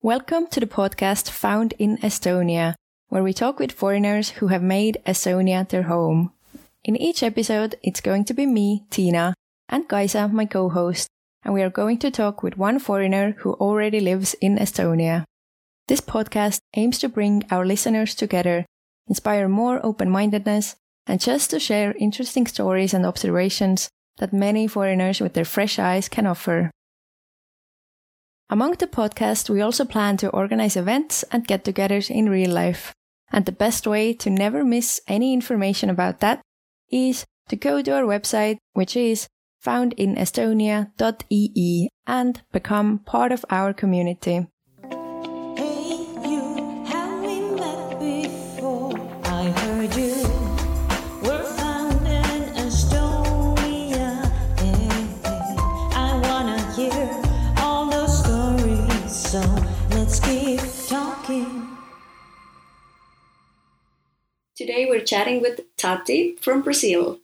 Welcome to the podcast Found in Estonia, where we talk with foreigners who have made Estonia their home. In each episode, it's going to be me, Tina, and Kaisa, my co host, and we are going to talk with one foreigner who already lives in Estonia. This podcast aims to bring our listeners together, inspire more open mindedness, and just to share interesting stories and observations that many foreigners with their fresh eyes can offer. Among the podcast, we also plan to organize events and get togethers in real life. And the best way to never miss any information about that is to go to our website, which is foundinestonia.ee and become part of our community. Today we're chatting with Tati from Brazil.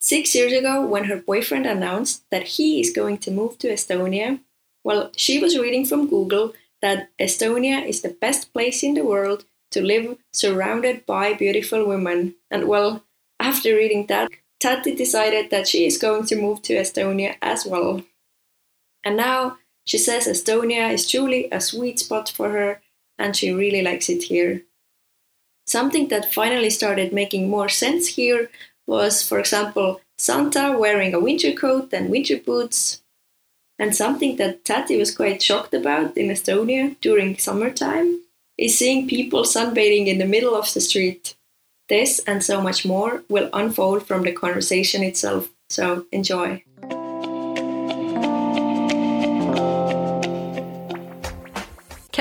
Six years ago, when her boyfriend announced that he is going to move to Estonia, well, she was reading from Google that Estonia is the best place in the world to live surrounded by beautiful women. And well, after reading that, Tati decided that she is going to move to Estonia as well. And now she says Estonia is truly a sweet spot for her and she really likes it here. Something that finally started making more sense here was, for example, Santa wearing a winter coat and winter boots. And something that Tati was quite shocked about in Estonia during summertime is seeing people sunbathing in the middle of the street. This and so much more will unfold from the conversation itself, so enjoy.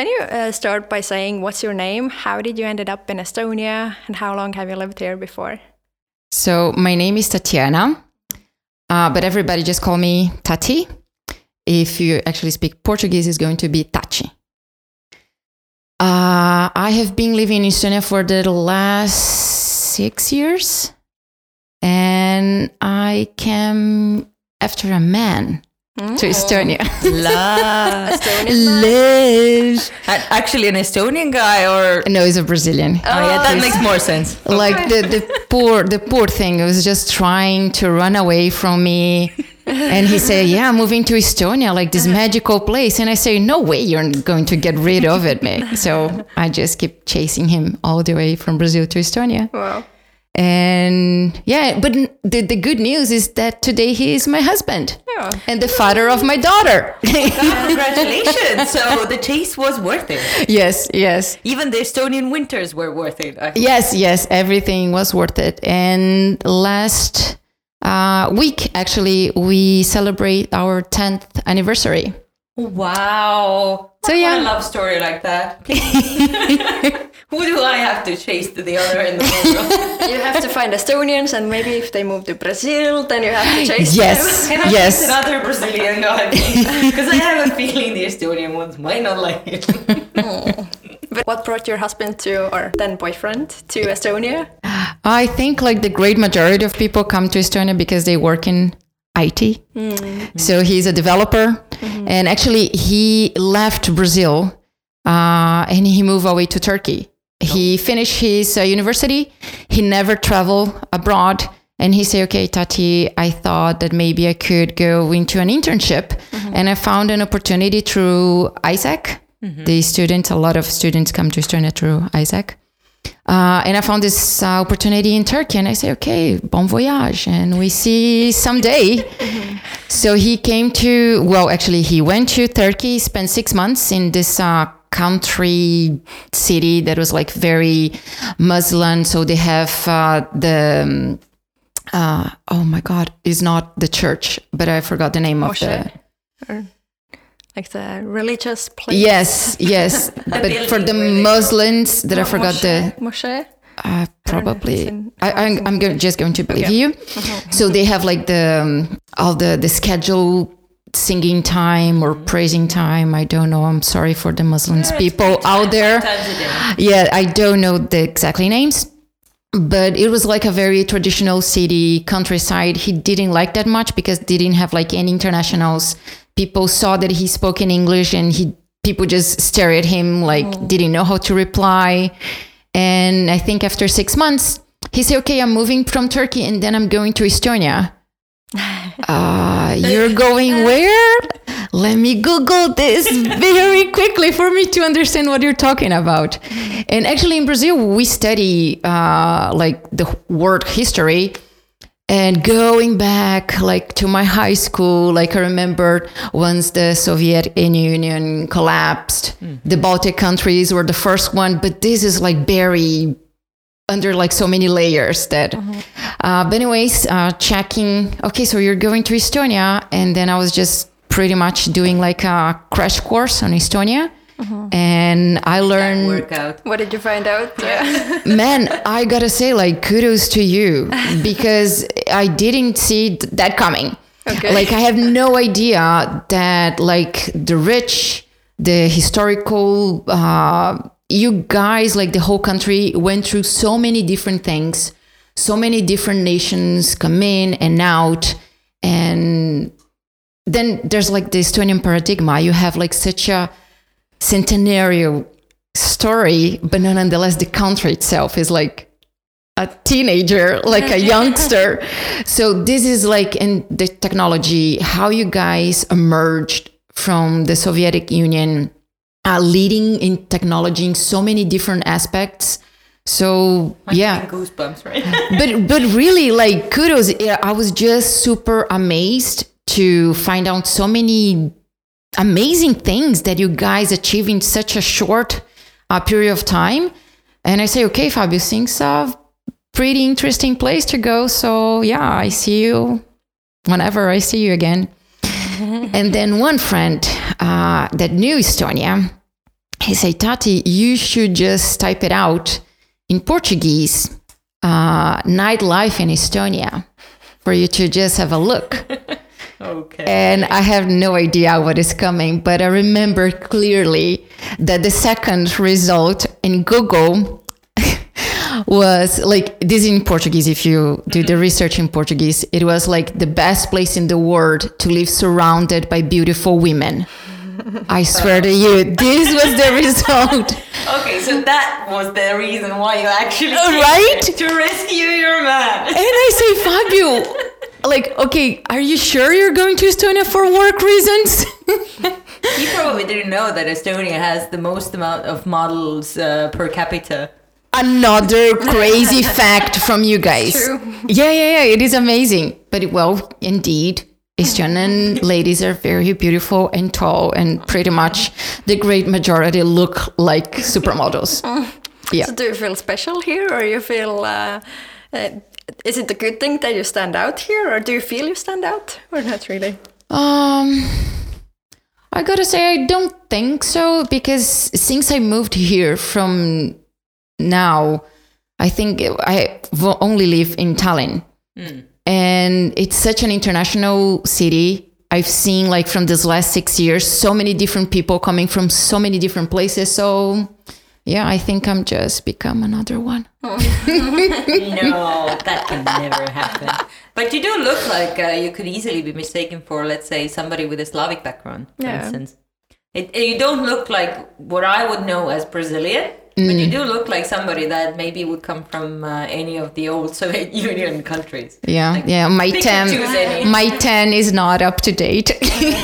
Can you uh, start by saying what's your name? How did you ended up in Estonia, and how long have you lived here before? So my name is Tatiana, uh, but everybody just call me Tati. If you actually speak Portuguese, it's going to be Tachi. Uh, I have been living in Estonia for the last six years, and I came after a man Hmm? to Estonia. Oh. La. Estonian man? Live. And Actually, an Estonian guy, or No, he's a Brazilian. oh, yeah, that makes more sense. like the, the poor the poor thing was just trying to run away from me and he said yeah i'm moving to estonia like this uh-huh. magical place and i say no way you're going to get rid of it mate so i just keep chasing him all the way from brazil to estonia Wow. And yeah but the, the good news is that today he is my husband Yeah. and the father of my daughter Congratulations! so the chase was worth it. yes yes Even the Estonian winters were worth it. Yes, yes, everything was worth it. And last uh, week, actually, we celebrate our 10th anniversary. Wow. So, yeah. want a love story like that. Who do I have to chase to the other end of the world? You have to find Estonians, and maybe if they move to Brazil, then you have to chase Yes, Can I chase yes. another Brazilian guy? Because I have a feeling the Estonian ones might not like it. them. But what brought your husband to, or then boyfriend, to Estonia? I think like the great majority of people come to Estonia because they work in IT. So he's a developer. And actually, he left Brazil uh, and he moved away to Turkey. He finished his uh, university. He never traveled abroad. And he said, okay, Tati, I thought that maybe I could go into an internship. And I found an opportunity through AIESEC. The students, a lot of students come to Estonia through AIESEC. Uh, and I found this uh, opportunity in Turkey, and I say, okay, bon voyage, and we see someday. So he came to, well, actually, he went to Turkey, spent six months in this uh, country city that was like very Muslim. So they have uh, the, um, uh, oh my God, is not the church, but I forgot the name of the. Or like the religious place? Yes, yes, but for the Muslims, that I forgot the. Mosque? Uh, probably. I, I'm, I'm go- just going to believe you. So they have like the um, all the the schedule singing time or praising time. I don't know. I'm sorry for the Muslims people out there. Yeah, I don't know the exactly names. But it was like a very traditional city, countryside. He didn't like that much because they didn't have like any internationals. People saw that he spoke in English and he people just stare at him like didn't know how to reply. And I think after six months, he said, "Okay, I'm moving from Turkey, and then I'm going to Estonia." uh, you're going where? Let me Google this very quickly for me to understand what you're talking about. And actually, in Brazil, we study uh, like the world history. And going back like to my high school, like I remember once the Soviet Union collapsed, the Baltic countries were the first one, but this is like very under like so many layers that uh, but anyways uh, checking okay so you're going to estonia and then i was just pretty much doing like a crash course on estonia and i learned Workout. What did you find out? Yeah. man i gotta say like kudos to you because i didn't see that coming Okay. like i have no idea that like the rich the historical uh you guys like the whole country went through so many different things so many different nations come in and out and then there's like the estonian paradigm you have like such a centenarial story but nonetheless the country itself is like a teenager, like a youngster. So this is like in the technology, how you guys emerged from the Soviet Union, uh, leading in technology in so many different aspects. So yeah, Goosebumps, right? but but really like kudos. I was just super amazed to find out so many amazing things that you guys achieve in such a short uh, period of time. And I say, okay, Fabio, seems a pretty interesting place to go. So yeah, I see you whenever I see you again. and then one friend uh, that knew Estonia, he said, Tati, you should just type it out in Portuguese, uh, nightlife in Estonia, for you to just have a look. okay. and I have no idea what is coming, but I remember clearly that the second result in Google was like this in Portuguese. If you do the mm-hmm. research in Portuguese, it was like the best place in the world to live surrounded by beautiful women. I swear to you, this was the result. Okay, so that was the reason why you actually came Right? to rescue your man. And I say, Fabio, like, okay, are you sure you're going to Estonia for work reasons? You probably didn't know that Estonia has the most amount of models uh, per capita. another crazy fact from you guys. True. Yeah, yeah, yeah. It is amazing. But well, indeed, Estonian ladies are very beautiful and tall, and pretty much the great majority look like supermodels. Yeah. So do you feel special here, or you feel? Uh, uh, is it a good thing that you stand out here, or do you feel you stand out, or not really? Um, I gotta say, I don't think so because since I moved here from now, I think i only live in Tallinn, and it's such an international city. I've seen like from this last six years, so many different people coming from so many different places. So, yeah, I think I'm just become another one. No, that can never happen. But you do look like uh, you could easily be mistaken for, let's say, somebody with a Slavic background, for Yeah. instance. It, you don't look like what I would know as Brazilian, but you do look like somebody that maybe would come from uh, any of the old Soviet Union countries. Yeah, Like, yeah. My ten, and choose any. my ten is not up to date.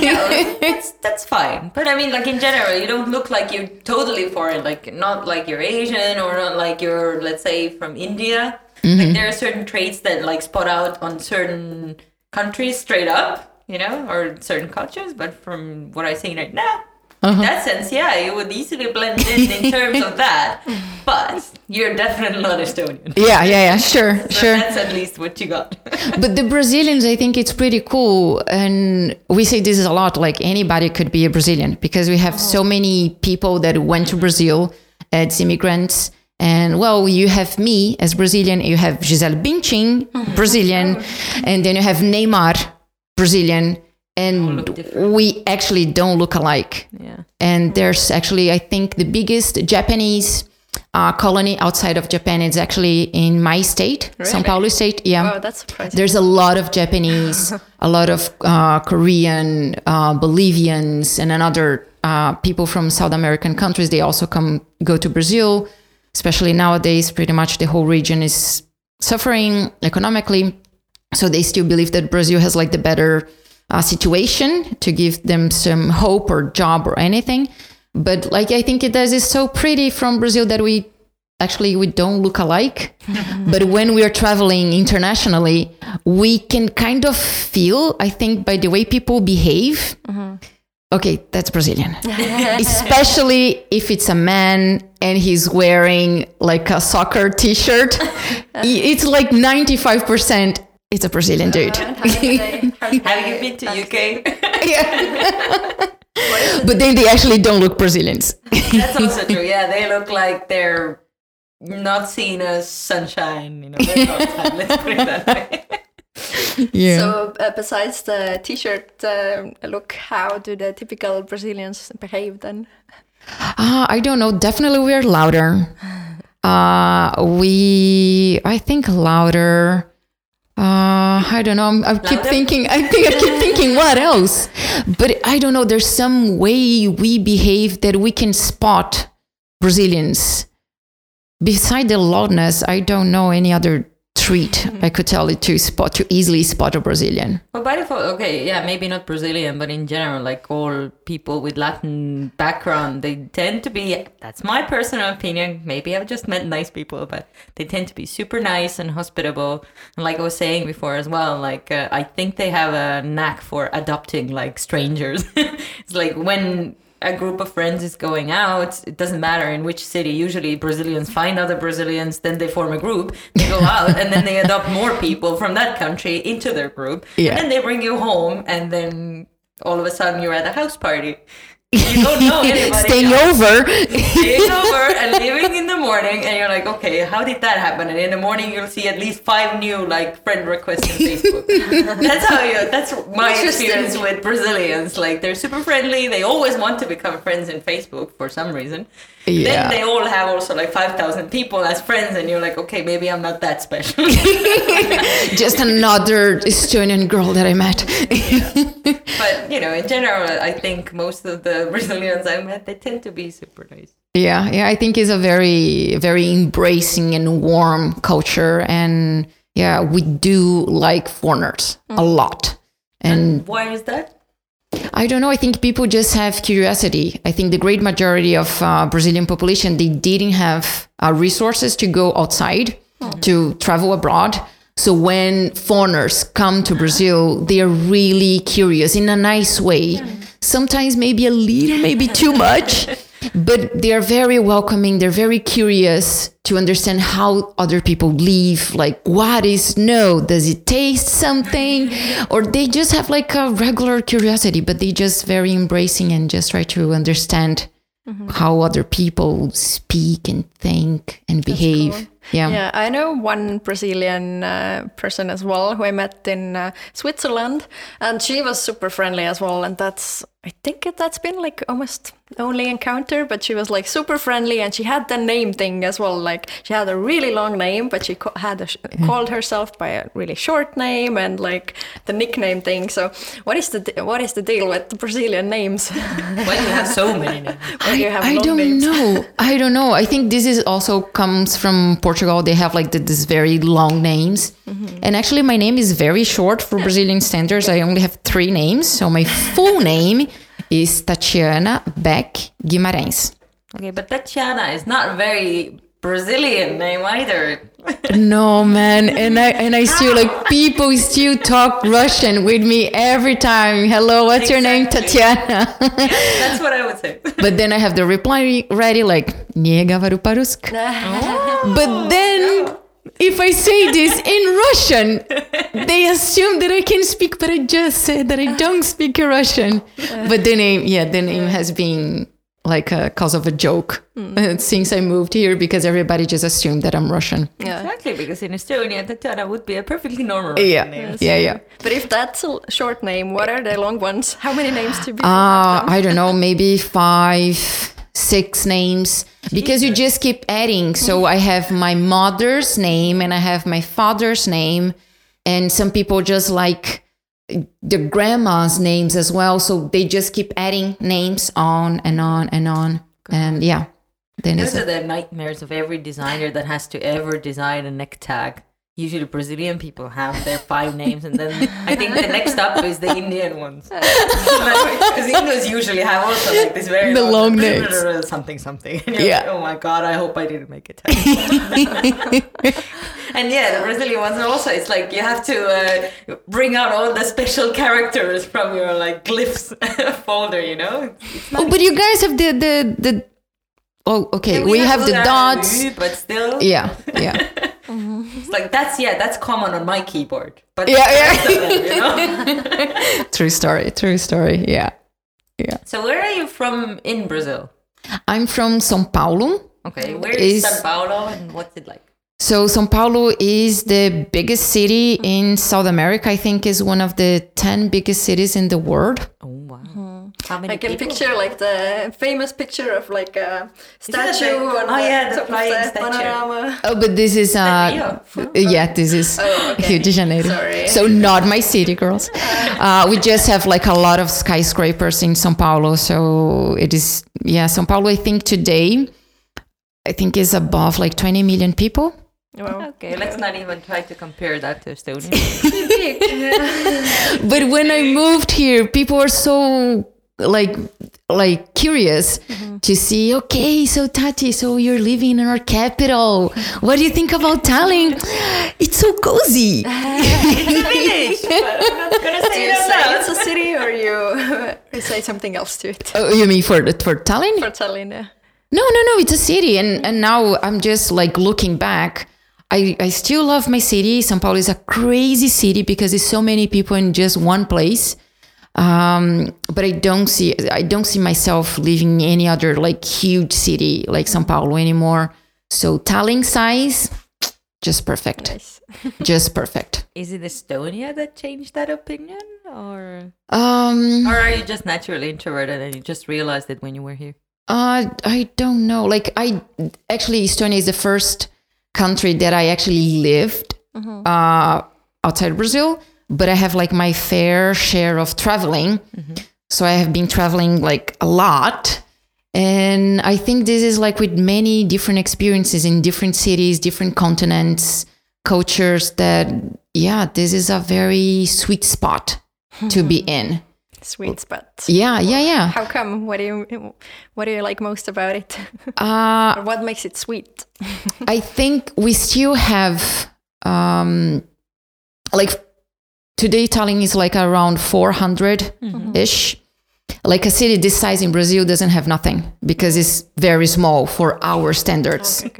No, that's that's fine. But I mean, like in general, you don't look like you're totally foreign. Like not like you're Asian or not like you're, let's say, from India. Like there are certain traits that like spot out on certain countries straight up, you know, or certain cultures. But from what I see right now, in that sense, yeah, you would easily blend in in terms of that. But you're definitely not Estonian. yeah, yeah, yeah. Sure, So sure. that's at least what you got. but the Brazilians, I think it's pretty cool. And we say this is a lot like anybody could be a Brazilian because we have so oh. many people that went to Brazil as immigrants. And well, you have me as Brazilian, you have Gisele Bündchen, Brazilian, oh. and then you have Neymar, Brazilian. And we actually don't look alike. yeah. And there's actually, I think, the biggest Japanese uh, colony outside of Japan. It's actually in my state, São Paulo state. Yeah. Oh, that's surprising. There's a lot of Japanese, a lot of uh, Korean, uh, Bolivians, and another uh, people from South American countries. They also come go to Brazil, especially nowadays. Pretty much the whole region is suffering economically, so they still believe that Brazil has like the better uh, situation to give them some hope or job or anything. But like I think it does is so pretty from Brazil that we actually we don't look alike. But when we are traveling internationally we can kind of feel i think by the way people behave. Okay that's brazilian. Especially if it's a man and he's wearing like a soccer t-shirt. It's like 95% it's a brazilian dude Have you been to UK? yeah. but then they actually don't look brazilians That's also true. Yeah, they look like they're not seen as sunshine. You know, most time, let's put it that way. yeah So, uh, besides the t-shirt uh, look, how do the typical Brazilians behave then? Uh, I don't know. Definitely, we're louder. Uh, we, I think, louder. Uh, I don't know. I'm, I keep thinking. I think I keep thinking. What else? But I don't know. There's some way we behave that we can spot Brazilians. Beside the loudness, I don't know any other treat I could tell it to spot to easily spot a Brazilian. Well, by default, okay, yeah, maybe not Brazilian, but in general, like all people with Latin background, they tend to be. That's my personal opinion. Maybe I've just met nice people, but they tend to be super nice and hospitable. And like I was saying before as well, like uh, I think they have a knack for adopting like strangers. it's like when a group of friends is going out, it doesn't matter in which city. Usually, Brazilians find other Brazilians, then they form a group, they go out, and then they adopt more people from that country into their group. Yeah. And then they bring you home, and then all of a sudden you're at a house party. You don't know anybody. Staying else. over. Staying over and leaving in the morning, and you're like, okay, how did that happen? And in the morning, you'll see at least five new like friend requests on Facebook. that's how you. That's my experience with Brazilians. Like they're super friendly. They always want to become friends in Facebook for some reason. Yeah. Then they all have also like five thousand people as friends, and you're like, okay, maybe I'm not that special. Just another Estonian girl that I met. but you know, in general, I think most of the Brazilians I met, they tend to be super nice. Yeah, yeah, I think it's a very, very embracing and warm culture, and yeah, we do like foreigners a mm. lot. And Why is that? I don't know. I think people just have curiosity. I think the great majority of uh, Brazilian population they didn't have uh, resources to go outside to travel abroad. So when foreigners come to Brazil, they are really curious in a nice way. Sometimes maybe a little, maybe too much, but they are very welcoming. They're very curious to understand how other people live. Like, what is snow? Does it taste something? Or they just have like a regular curiosity, but they just very embracing and just try to understand mm-hmm. how other people speak and think and behave. cool. Yeah. Yeah, I know one Brazilian uh, person as well who I met in uh, Switzerland, and she was super friendly as well. And that's, I think that's been like almost only encounter, but she was like super friendly, and she had the name thing as well. Like she had a really long name, but she co- had a sh- called herself by a really short name and like the nickname thing. So what is the de- what is the deal with the Brazilian names? Why do you have so many names? Why you have I don't names? know. I don't know. I think this is also comes from Portugal. They have like the, this very long names. Mm-hmm. And actually, my name is very short for Brazilian standards. I only have three names. So my full name is Tatiana Beck Guimarães. Okay, but Tatiana is not a very Brazilian name either No man, and I and I still like people still talk Russian with me every time. Hello, what's your name, Exactly. Tatiana? That's what I would say. but then I have the reply ready, like nie говорю по-русски. But then, if I say this in Russian, they assume that I can speak, but I just said that I don't speak Russian. But the name, yeah, the name has been like a cause of a joke uh, since I moved here because everybody just assumed that I'm Russian. Yeah. Exactly, because in Estonia, Tatiana would be a perfectly normal Russian Yeah, name. yeah, yeah. But if that's a short name, what are the long ones? How many names to be? Uh, I don't know, maybe five, six names because you just keep adding. So I have my mother's name and I have my father's name, and some people just like the grandma's names as well. So they just keep adding names on and on and on. And yeah, Then Those are the nightmares of every designer that has to ever design a neck tag. Usually Brazilian people have their five names, and then I think the next up is the Indian ones. Because Indians usually have also like this very The long names. something something. And you're Yeah. like, oh my god, I hope I didn't make it. and yeah, the Brazilian ones are also. It's like you have to uh, bring out all the special characters from your like glyphs folder. You know. It's oh, but you guys have the the the. Oh, okay. we, have the that, dots. but still, Yeah, yeah. It's like that's yeah, that's common on my keyboard. But Yeah, yeah. you know. true story. True story. Yeah, yeah. so where are you from in Brazil? I'm from São Paulo. Okay, where is, Is- São Paulo and what's it like? So São Paulo is the biggest city in South America. I think is one of the ten biggest cities in the world. Oh how many I can people? picture like the famous picture of like a statue the- on oh, the yeah, the flying the panorama. Oh, but this is uh, Rio. yeah, this is Oh, okay. Rio de Janeiro. Sorry. So not my city, girls. Uh, we just have like a lot of skyscrapers in São Paulo. So it is yeah, São Paulo. I think today, I think is above like 20 million people. Wow. Okay, let's not even try to compare that to Estonia. But when I moved here, people were so like like curious to see okay so tati so you're living in our capital what do you think about tallinn it's so cozy Do you say it's a city or you you say something else to it? oh, you mean for for tallinn For Tallinn, yeah. No, no, no. It's a city, and and now I'm just like looking back. I I still love my city. São Paulo is a crazy city because it's so many people in just one place. Um, but I don't see I don't see myself living in any other like huge city like São Paulo anymore. So Tallinn size, just perfect, Nice. just perfect. Is it Estonia that changed that opinion, or Um, or are you just naturally introverted and you just realized it when you were here? Uh, I don't know. Like I actually Estonia is the first country that I actually lived uh, outside Brazil, but I have like my fair share of traveling. So I have been traveling like a lot. And I think this is like with many different experiences in different cities, different continents, cultures that yeah, this is a very sweet spot to be in. Sweet spot. Yeah, yeah, yeah. How come? What do you what do you like most about it? Uh what makes it sweet? I think we still have um like today Tallinn is like around 400 ish. Like a city this size in Brazil doesn't have nothing because it's very small for our standards.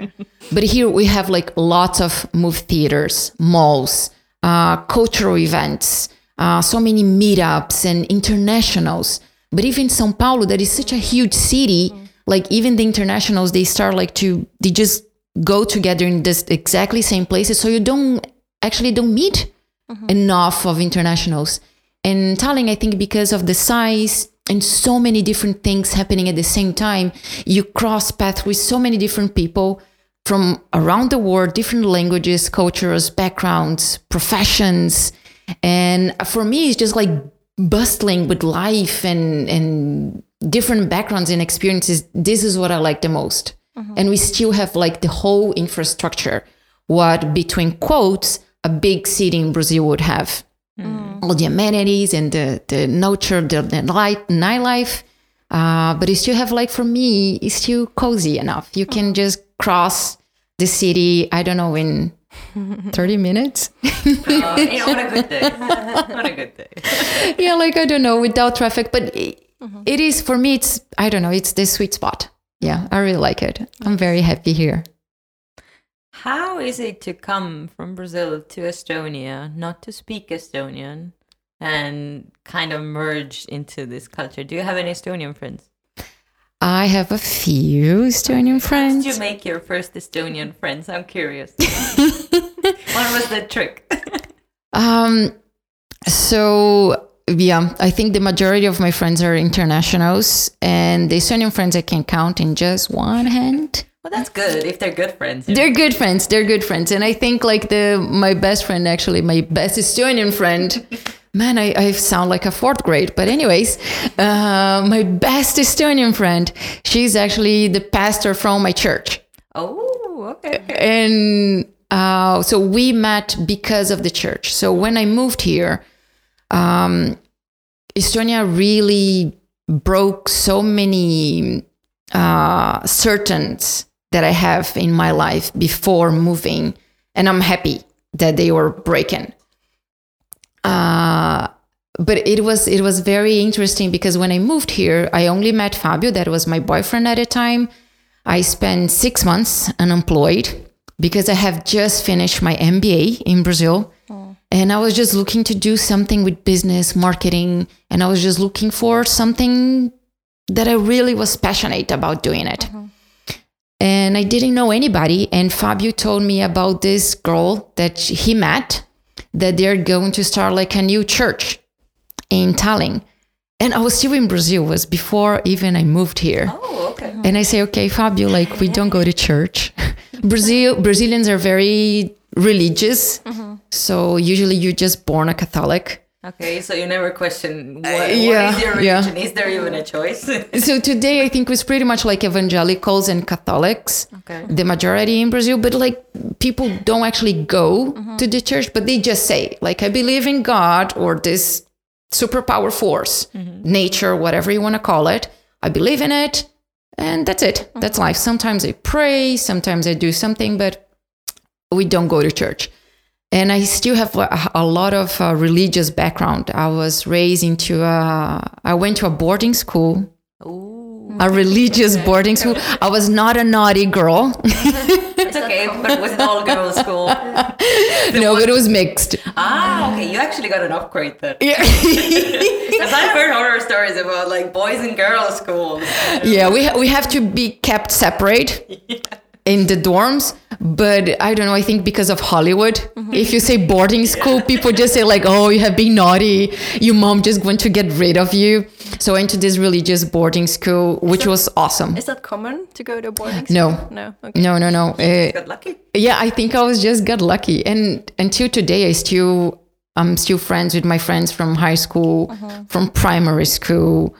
But here we have like lots of movie theaters, malls, uh, cultural events, uh, so many meetups and internationals. But even São Paulo, that is such a huge city, like even the internationals, they start like to, they just go together in this exactly same places. So you don't actually don't meet Mm-hmm. enough of internationals. And Tallinn, I think because of the size and so many different things happening at the same time, you cross paths with so many different people from around the world, different languages, cultures, backgrounds, professions. And for me, it's just like bustling with life and, and different backgrounds and experiences. This is what I like the most. Mm-hmm. And we still have like the whole infrastructure, what between quotes, a big city in Brazil would have. All the amenities and the, the nature, the, the light, nightlife. Uh, but you still have like for me, it's still cozy enough. You can just cross the city, I don't know, in 30 minutes. Uh, yeah, on a good day. on a good day. yeah, like I don't know, without traffic. But it, it is for me, it's I don't know, it's the sweet spot. Yeah, I really like it. I'm very happy here. How is it to come from Brazil to Estonia, not to speak Estonian, and kind of merge into this culture? Do you have any Estonian friends? I have a few Estonian How friends. did you make your first Estonian friends? I'm curious. what was the trick? Um, so yeah, I think the majority of my friends are internationals, and the Estonian friends I can count in just one hand. Well, that's good if they're good friends. They're good friends. They're good friends, and I think like the my best friend, actually, my best Estonian friend. Man, I, I sound like a fourth grade, but anyways, uh, my best Estonian friend, she's actually the pastor from my church Oh, okay. and uh, so we met because of the church. So when I moved here, um, Estonia really broke so many uh, certains that I have in my life before moving, and I'm happy that they were breaking. Uh, but it was it was very interesting because when I moved here, I only met Fabio, that was my boyfriend at the time. I spent six months unemployed because I have just finished my MBA in Brazil. And I was just looking to do something with business, marketing, and I was just looking for something that I really was passionate about doing it. And I didn't know anybody. And Fabio told me about this girl that he met that they're going to start like a new church in Tallinn. And I was still in Brazil, was before even I moved here. Oh, okay. And I say, okay, Fabio, like we don't go to church. Brazil Brazilians are very religious. Mm-hmm. So usually you're just born a Catholic. Okay, so you never question uh, what, yeah, what is your yeah. Is there even a choice? So today I think it was pretty much like evangelicals and Catholics, Okay. the majority in Brazil, but like people don't actually go mm-hmm. to the church, but they just say, like, I believe in God or this superpower force, mm-hmm. nature, whatever you want to call it. I believe in it. And that's it. That's life. Sometimes I pray, sometimes I do something, but we don't go to church. And I still have a, lot of uh, religious background. I was raised into a, I went to a boarding school, Ooh. a religious boarding school. I was not a naughty girl. It's okay, but it was all girls school? no, but it was mixed. Ah, okay, you actually got an upgrade then. Yeah. Because I've heard horror stories about like boys and girls schools. yeah, we, ha- we have to be kept separate in the dorms. But I don't know, I think because of Hollywood, if you say boarding school, people just say, like, oh, you have been naughty. Your mom just want to get rid of you. So I went to this religious boarding school, which was awesome. Is that common to go to boarding school? No. No. Okay. No, no, no. Uh, Got lucky. yeah, I think I was just got lucky. And until today, I still, I'm still friends with my friends from high school, from primary school,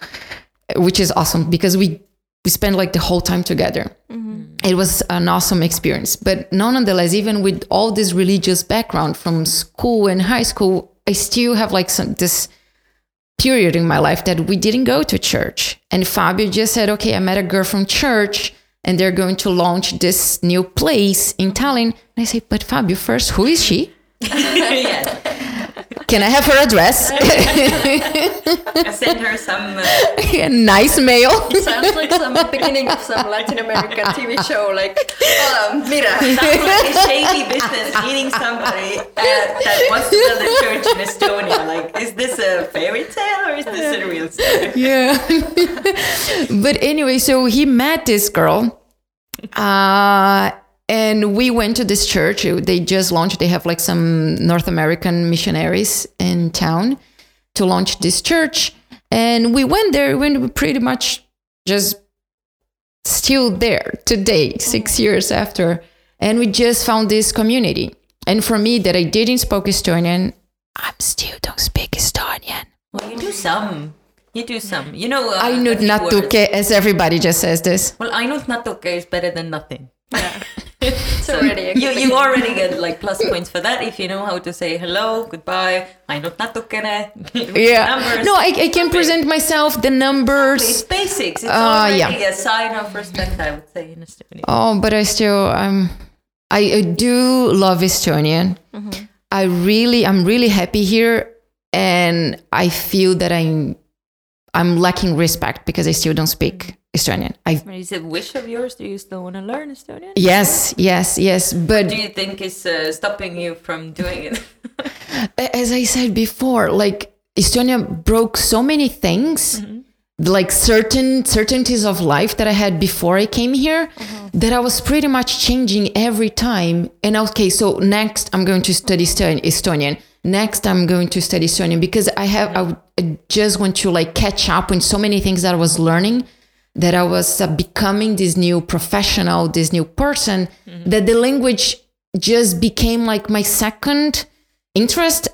which is awesome because we, we spent like the whole time together. Mm-hmm. It was an awesome experience. But nonetheless, even with all this religious background from school and high school, I still have like some, this period in my life that we didn't go to church. And Fabio just said, okay, I met a girl from church and they're going to launch this new place in Tallinn. And I say, but Fabio, first, who is she? yes. Can I have her address? I sent her some. Uh, nice mail. Sounds like some beginning of some Latin American TV show, like, um, mira. sounds like a shady business meeting somebody uh, that wants to build a church in Estonia. Like, is this a fairy tale or is this a real story? yeah. but anyway, so he met this girl. Uh, and we went to this church. They just launched, they have like some North American missionaries in town to launch this church. And we went there we pretty much just still there today, six years after. And we just found this community. And for me, that I didn't speak Estonian, I'm still don't speak Estonian. Well, you do some. You do some. You know. Uh, few words. natuke, as everybody just says this. Well, ainult natuke is better than nothing. Yeah. It's already a you, good you already get like plus points for that if you know how to say hello, goodbye, ainult natukene. Yeah. Numbers. No, I, I can present myself, the It's numbers. basics. It's Uh, already yeah. a sign of respect, I would say, in Estonia. Oh, but I still, um, I, I do love Estonian. I really, I'm really happy here. And I feel that I'm, I'm lacking respect because I still don't speak Estonian. I, Is it a wish of yours? Do you still want to learn Estonian? yes, yes, yes. But what Do you think it's uh, stopping you from doing it? as I said before, like Estonia broke so many things, like certain certainties of life that I had before I came here, that I was pretty much changing every time. And okay, so next I'm going to study Eston- Estonian. Next I'm going to study Estonian because I have I, I just want to like catch up with so many things that I was learning that I was uh, becoming this new professional, this new person, that the language just became like my second interest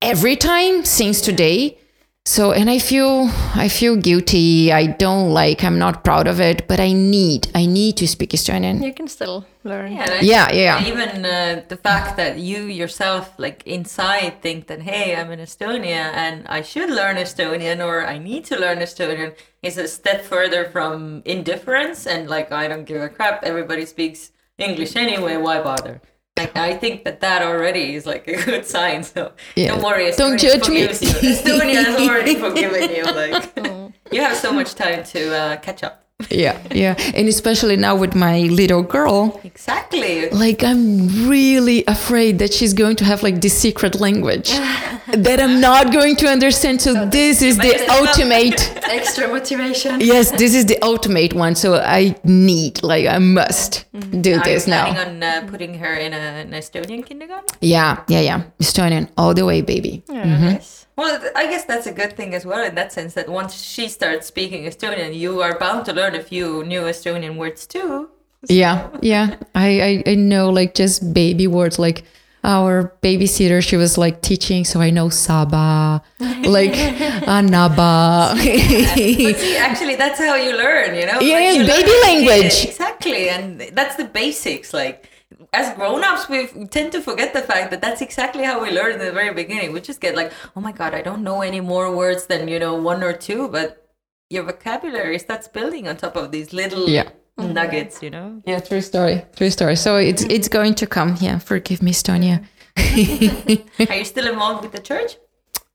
every time since today. So, and I feel, I feel guilty. I don't like, I'm not proud of it, but I need, I need to speak Estonian. You can still learn. Yeah, Yeah, yeah. Even uh, the fact that you yourself, like inside, think that hey, I'm in Estonia and I should learn Estonian or I need to learn Estonian is a step further from indifference and like I don't give a crap. Everybody speaks English anyway. Why bother? Like I think that that already is like a good sign. So Yeah. don't worry, Estonia Don't judge me. you. Estonia has already forgiven you. Like you have so much time to uh, catch up. Yeah, yeah. And especially now with my little girl, Exactly. like I'm really afraid that she's going to have like this secret language that I'm not going to understand. So this is the ultimate. Extra motivation. Yes, this is the ultimate one. So I need, like, I must do Are you this planning now. on uh, putting her in a, an Estonian kindergarten? Yeah, yeah, yeah. Estonian all the way, baby. Yes. Well, I guess that's a good thing as well in that sense that once she starts speaking Estonian, you are bound to learn a few new Estonian words too. Yeah, yeah. I, I, I know like just baby words like our babysitter, she was like teaching, so I know Saba, like Anaba. See, actually, that's how you learn, you know? Yeah, Like, you baby language. Exactly, and that's the basics. Like, as grown-ups, we tend to forget the fact that that's exactly how we learn in the very beginning. We just get like, oh my god, I don't know any more words than you know one or two, but your vocabulary starts building on top of these little Yeah. nuggets, you know. Yeah, true story. True story. So it's it's going to come. Yeah, forgive me, Estonia. Are you still involved with the church?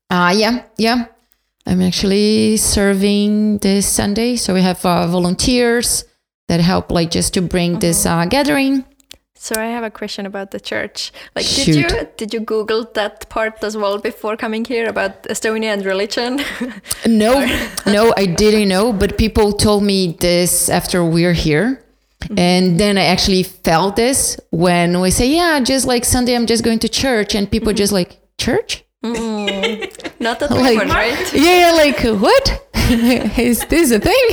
Uh yeah, yeah. I'm actually serving this Sunday, so we have uh, volunteers that help, like, just to bring this uh, gathering. So I have a question about the church. Like, Shoot. did you did you Google that part as well before coming here about Estonia and religion? No, no, I didn't know, but people told me this after we're here. Mm-hmm. And then I actually felt this when we say, yeah, just like Sunday, I'm just going to church. And people mm-hmm. just like, church? Mm-hmm. Not that Like- one, right? Yeah, yeah, like, what? Is this a thing?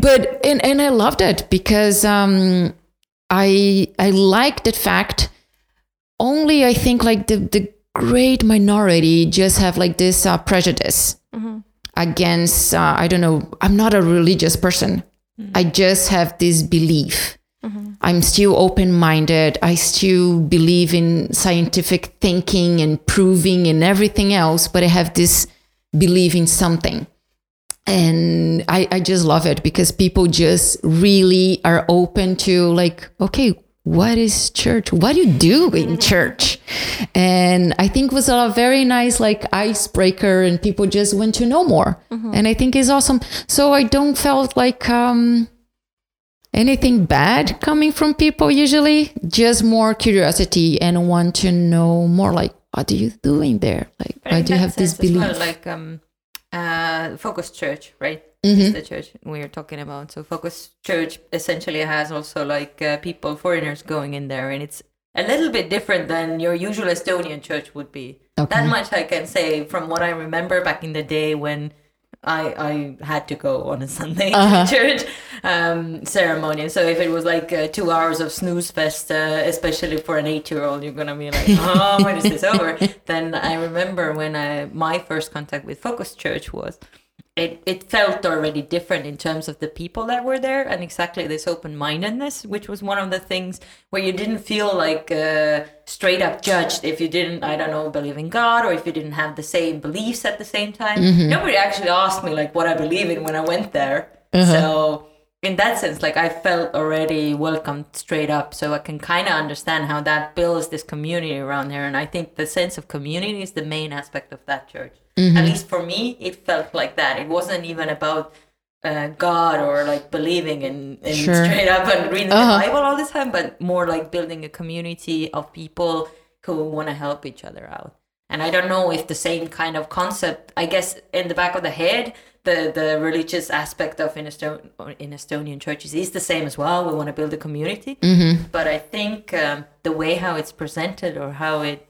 but, and, and I loved it because um, I, I like that fact. Only I think like the, the great minority just have like this uh, prejudice against uh, i don't know i'm not a religious person. I just have this belief. I'm still open-minded. I still believe in scientific thinking and proving and everything else but i have this belief in something and I, I just love it because people just really are open to like okay what is church? What do you do in church? And i think it was a very nice like icebreaker and people just want to know more. And i think it's awesome. So i don't felt like um anything bad coming from people usually just more curiosity and want to know more like what are you doing there? Like But why do you have this belief? well, like um, uh, Focus Church, right? Mm-hmm. The church we are talking about. So Focus Church essentially has also like uh, people, foreigners going in there, and it's a little bit different than your usual Estonian church would be. Okay. That much I can say from what I remember back in the day when. I, I had to go on a Sunday Uh-huh. to church um, ceremony. So if it was like uh, two hours of snooze fest, uh, especially for an eight-year-old, you're gonna be like, "Oh, when is this over?" Then I remember when I my first contact with Focus Church was, it it felt already different in terms of the people that were there and exactly this open-mindedness, which was one of the things where you didn't feel like uh, straight up judged if you didn't, I don't know, believe in God or if you didn't have the same beliefs at the same time. Nobody actually asked me like what I believe in when I went there. So in that sense, like I felt already welcomed straight up. So I can kind of understand how that builds this community around here. And I think the sense of community is the main aspect of that church. At least for me, it felt like that. It wasn't even about uh, God or like believing in, in Sure. straight up and reading Uh-huh. the Bible all the time, but more like building a community of people who want to help each other out. And I don't know if the same kind of concept, I guess, in the back of the head, the, the religious aspect of in, Eston- in Estonian churches is the same as well. We want to build a community, but I think um, the way how it's presented or how it,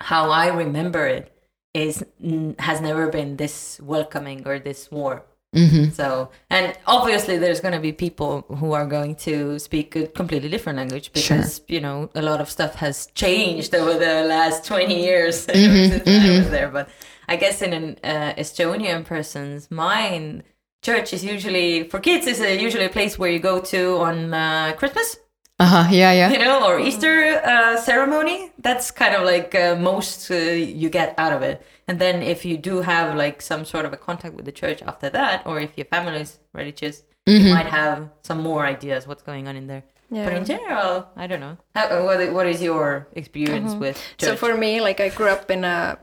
how I remember it, is n- has never been this welcoming or this warm. Mm-hmm. So, and obviously, there's going to be people who are going to speak a completely different language because you know a lot of stuff has changed over the last 20 years since I was there. But I guess in an uh, Estonian person's mind, church is usually for kids is a, usually a place where you go to on uh, Christmas Uh huh. Yeah, yeah. you know, or Easter uh, ceremony. That's kind of like uh, most uh, you get out of it. And then if you do have like some sort of a contact with the church after that, or if your family is religious, you might have some more ideas what's going on in there. But in general, I don't know. How, uh, what, what is your experience with church? So for me, like I grew up in a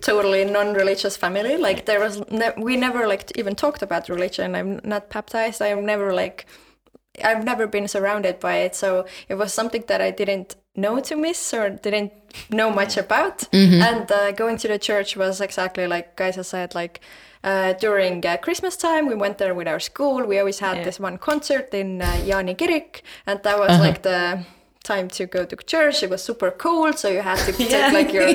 totally non-religious family. Like there was, ne- we never like even talked about religion. I'm not baptized. I'm never like, I've never been surrounded by it. So it was something that I didn't know to miss or didn't know much about. And uh, going to the church was exactly like Kaisa said, like. Uh, during uh, Christmas time, we went there with our school. We always had Yeah. this one concert in uh, Jaani Kirik, and that was like the time to go to church. It was super cold, so you had to take Yeah. like your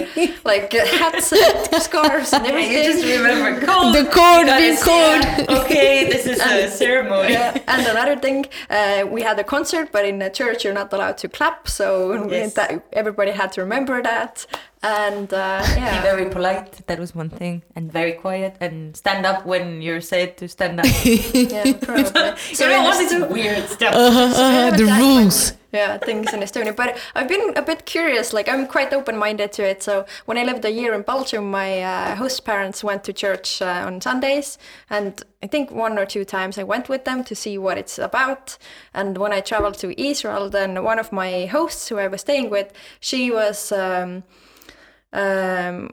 like hats and scarves and everything. you just remember cold. The cold, being cold. Okay, this is a ceremony. Yeah. and another thing, uh, we had a concert, but in a church you're not allowed to clap, so Yes. that, everybody had to remember that. And uh, Be very polite. That was one thing, and very quiet, and stand up when you're said to stand up. yeah, probably. so in all this weird stuff. Uh, the that rules. yeah things in Estonia. But I've been a bit curious. Like I'm quite open-minded to it. So when I lived a year in Belgium, my uh, host parents went to church uh, on Sundays, and I think one or two times I went with them to see what it's about. And when I traveled to Israel, then one of my hosts who I was staying with, she was. Um, um,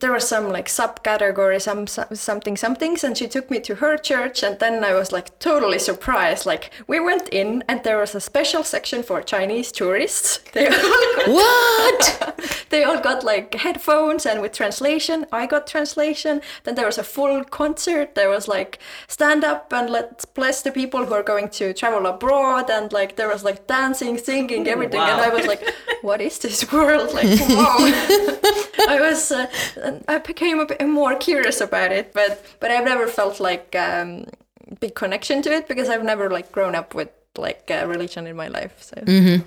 there was some like subcategory, some, some something somethings, and she took me to her church, and then I was like totally surprised. Like we went in, and there was a special section for Chinese tourists. They got, What? they all got like headphones and with translation. I got translation. Then there was a full concert. There was like stand up and let's bless the people who are going to travel abroad, and like there was like dancing, singing, everything, and. I was like, what is this world? Like wow. I was, uh, I became a bit more curious about it, but but I've never felt like um, big connection to it because I've never like grown up with like uh, religion in my life. So mm-hmm.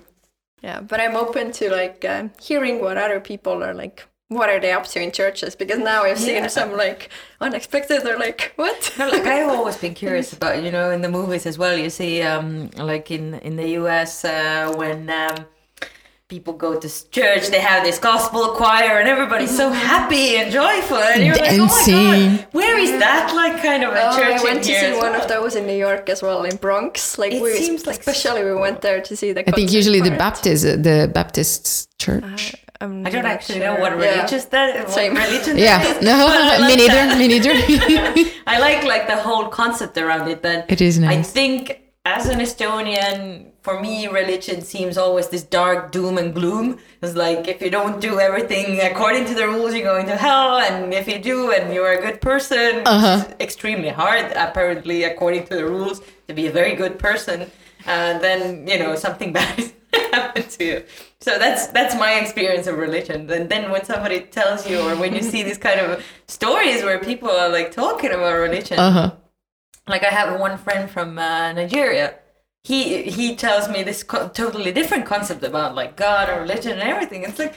yeah, but I'm open to like uh, hearing what other people are like. What are they up to in churches? Because now I've seen Yeah. some like unexpected. They're like, what? No, like I've always been curious about, you know, in the movies as well. You see, um, like in in the U.S. Uh, when um, people go to church, they have this gospel choir, and everybody's so mm-hmm. happy and joyful, and you're like, oh my god, where is that like kind of a Oh, church I went in to here? see one well? of those in New York as well, in Bronx. Like It we, seems like especially we went there to see the. I think usually the Baptist. Baptist, the Baptist church. Uh, I'm I don't actually sure. know what Yeah. religious that what Same. religion Yeah, that is. no, I me like neither, that. me neither. I like like the whole concept around it. That It is nice. I think as an Estonian, for me, religion seems always this dark doom and gloom. It's like if you don't do everything according to the rules, you're going to hell, and if you do, and you're a good person, Uh-huh. is extremely hard, apparently, according to the rules, to be a very good person, uh, then you know something bad happened to you. So that's that's my experience of religion. And then when somebody tells you, or when you see these kind of stories where people are like talking about religion, Uh huh. Like I have one friend from uh, Nigeria. He he tells me this co- totally different concept about like God or religion and everything. It's like,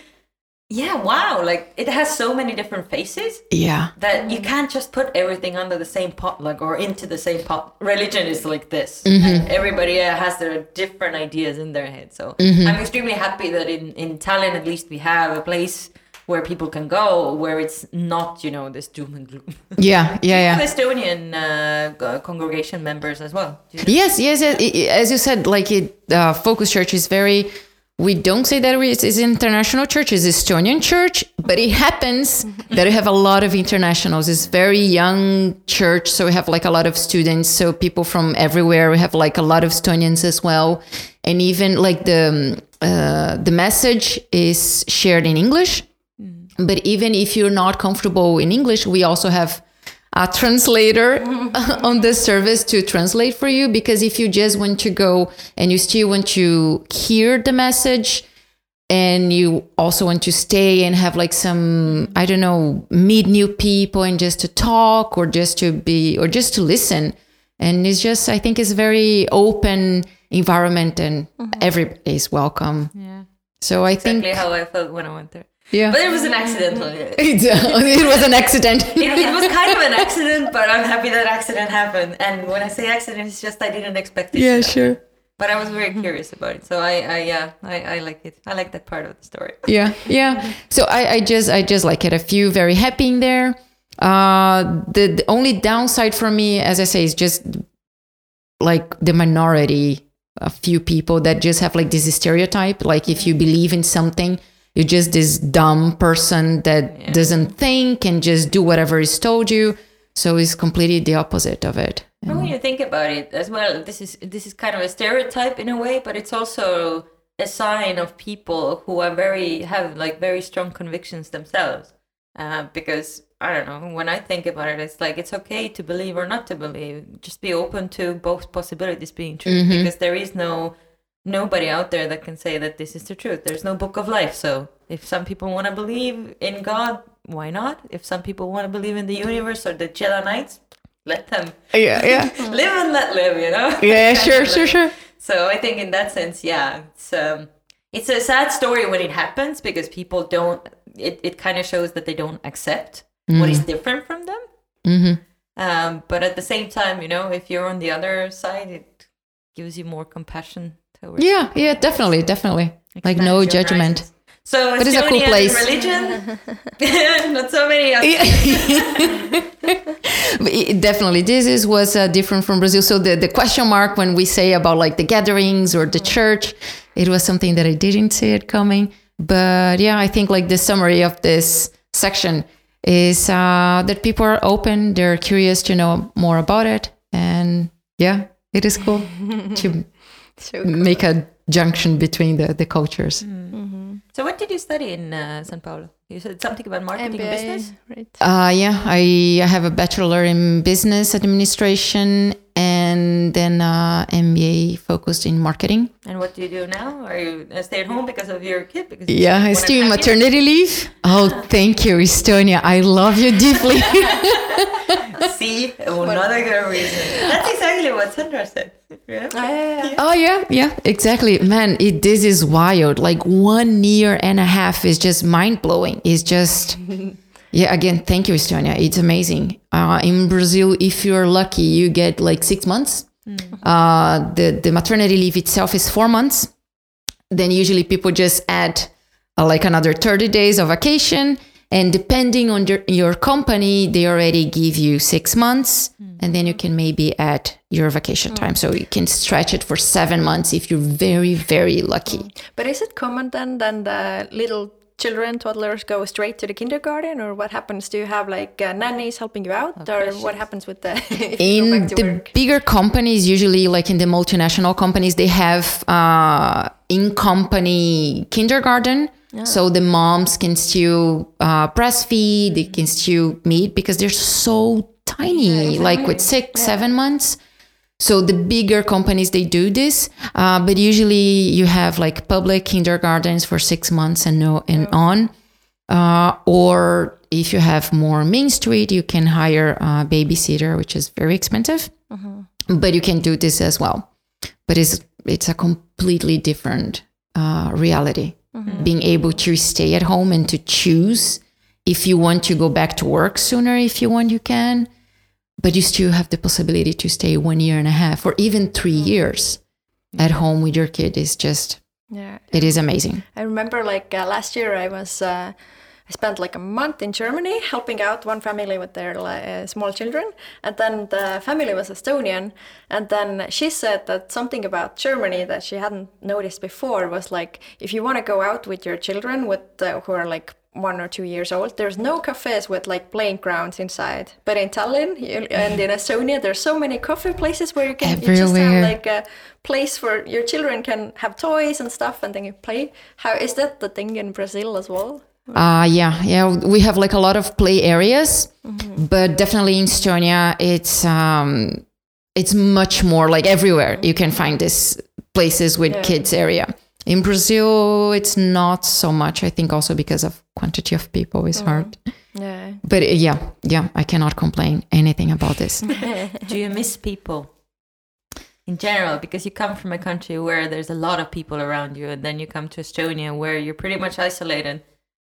yeah, wow, like it has so many different faces Yeah. that you can't just put everything under the same pot, like or into the same pot. Religion is like this. Mm-hmm. Everybody has their different ideas in their head. So Mm-hmm. I'm extremely happy that in in Tallinn at least we have a place where people can go where it's not you know this doom and gloom. Yeah, yeah, yeah. Estonian uh, congregation members as well. You know? Yes, yes, yes. I- I- As you said, like it, uh, Focus Church is very. We don't say that it's it's international church. It's Estonian church, but it happens that we have a lot of internationals. It's very young church, so we have like a lot of students. So people from everywhere. We have like a lot of Estonians as well, and even like the um, uh, the message is shared in English. But even if you're not comfortable in English, we also have a translator on the service to translate for you. Because if you just want to go and you still want to hear the message, and you also want to stay and have like some i don't know meet new people and just to talk or just to be or just to listen and it's just i think it's very open environment and mm-hmm. everybody is welcome Yeah. so i Exactly think how I felt when I went there. Yeah But it was an accidental. it, it was an accident it was kind of an accident, but I'm happy that accident happened. And when I say accident, it's just I didn't expect it. yeah sure But I was very curious about it. So I, I yeah, I, I like it. I like that part of the story. yeah yeah so I, I just i just like it a few very happy in there uh the, the only downside for me as i say is just like the minority a few people that just have like this stereotype like if you believe in something you're just this dumb person that Yeah. doesn't think and just do whatever is told you so it's completely the opposite of it when you think about it as well, this is this is kind of a stereotype in a way, but it's also a sign of people who are very have like very strong convictions themselves. Uh, because I don't know, when I think about it, it's like it's okay to believe or not to believe. Just be open to both possibilities being true, because there is no nobody out there that can say that this is the truth. There's no book of life. So if some people want to believe in God, why not? If some people want to believe in the universe or the Jedi Knights, let them yeah yeah live and let live, you know? yeah sure sure sure So I think in that sense, yeah, it's um, it's a sad story when it happens because people don't. It, it kind of shows that they don't accept what is different from them. hmm Um, but at the same time, you know, if you're on the other side, it gives you more compassion towards. yeah yeah definitely definitely like no judgment horizons. So But it's a cool place. Religion, not so many. It- definitely this is was uh, different from brazil so the, the question mark when we say about like the gatherings or the church it was something that i didn't see it coming but yeah i think like the summary of this section is uh, that people are open they're curious to know more about it and yeah it is cool to So make a junction between the, the cultures So what did you study in uh, San Paulo? You said something about marketing and business. right? Uh, yeah, I, I have a bachelor in business administration and then uh, MBA focused in marketing. And what do you do now? Are you uh, stay at home because of your kid? Because Yeah, I'm still in and a half years? maternity leave. Oh, thank you, Estonia. I love you deeply. See, another good reason. That's exactly what Sandra said. Yeah. yeah. oh yeah, yeah, exactly. Man, it, this is wild. Like one year and a half is just mind blowing. It's just. Yeah, again, thank you, Estonia. It's amazing. Uh, in Brazil, if you're lucky, you get like six months. Uh, the, the maternity leave itself is four months. Then usually people just add uh, like another 30 days of vacation. And depending on your, your company, they already give you six months. And then you can maybe add your vacation time. So you can stretch it for seven months if you're very, very lucky. But is it common then then the little children, toddlers go straight to the kindergarten, or what happens? Do you have like uh, nannies helping you out, or what happens with the if you go in the work? bigger companies usually like in the multinational companies they have uh, in company kindergarten so the moms can still uh, breastfeed they can still meet because they're so tiny like with six seven months. So the bigger companies they do this uh, but usually you have like public kindergartens for six months and no and on. Uh, or if you have more main street you can hire a babysitter which is very expensive. But you can do this as well. But it's it's a completely different uh, reality being able to stay at home and to choose if you want to go back to work sooner if you want you can but you still have the possibility to stay one year and a half or even three years at home with your kid is just Yeah, it is amazing. I remember like uh, last year I was uh, I spent like a month in Germany helping out one family with their uh, small children, and then the family was Estonian, and then she said that something about Germany that she hadn't noticed before was like if you want to go out with your children with uh, who are like one or two years old, there's no cafes with like playing grounds inside. But in Tallinn and in Estonia, there's so many coffee places where you can you just have like a place where your children can have toys and stuff and then you play. How is that the thing in Brazil as well? Uh, yeah, yeah. We have like a lot of play areas, but definitely in Estonia, it's um, it's much more like everywhere. You can find this places with Yeah. kids area. In Brazil, it's not so much. I think also because of quantity of people is hard. Yeah. But uh, yeah, yeah, I cannot complain anything about this. Do you miss people in general? Because you come from a country where there's a lot of people around you, and then you come to Estonia where you're pretty much isolated,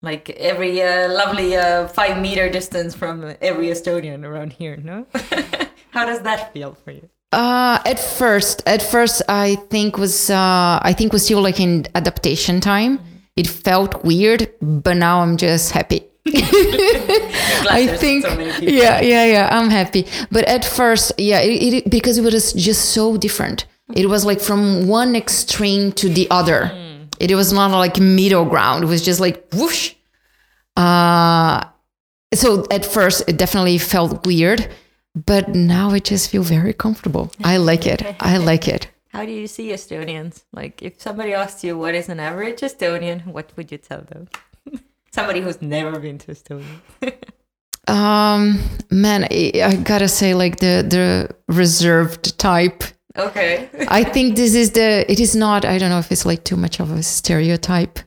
like every uh, lovely uh, five meter distance from every Estonian around here. No, how does that feel for you? Uh, at first, at first, I think was uh, I think was still like in adaptation time. It felt weird, but now I'm just happy. Glad I there's think, so yeah, yeah, yeah. I'm happy. But at first, yeah, it, it because it was just so different. It was like from one extreme to the other. It was not like middle ground. It was just like whoosh. Uh, so at first, it definitely felt weird, but now I just feel very comfortable. I like it. I like it. How do you see Estonians? Like, if somebody asked you what is an average Estonian, what would you tell them? somebody who's never been to Estonia. Um, man, I, I gotta say, like the the reserved type. Okay. I think this is the. It is not. I don't know if it's like too much of a stereotype.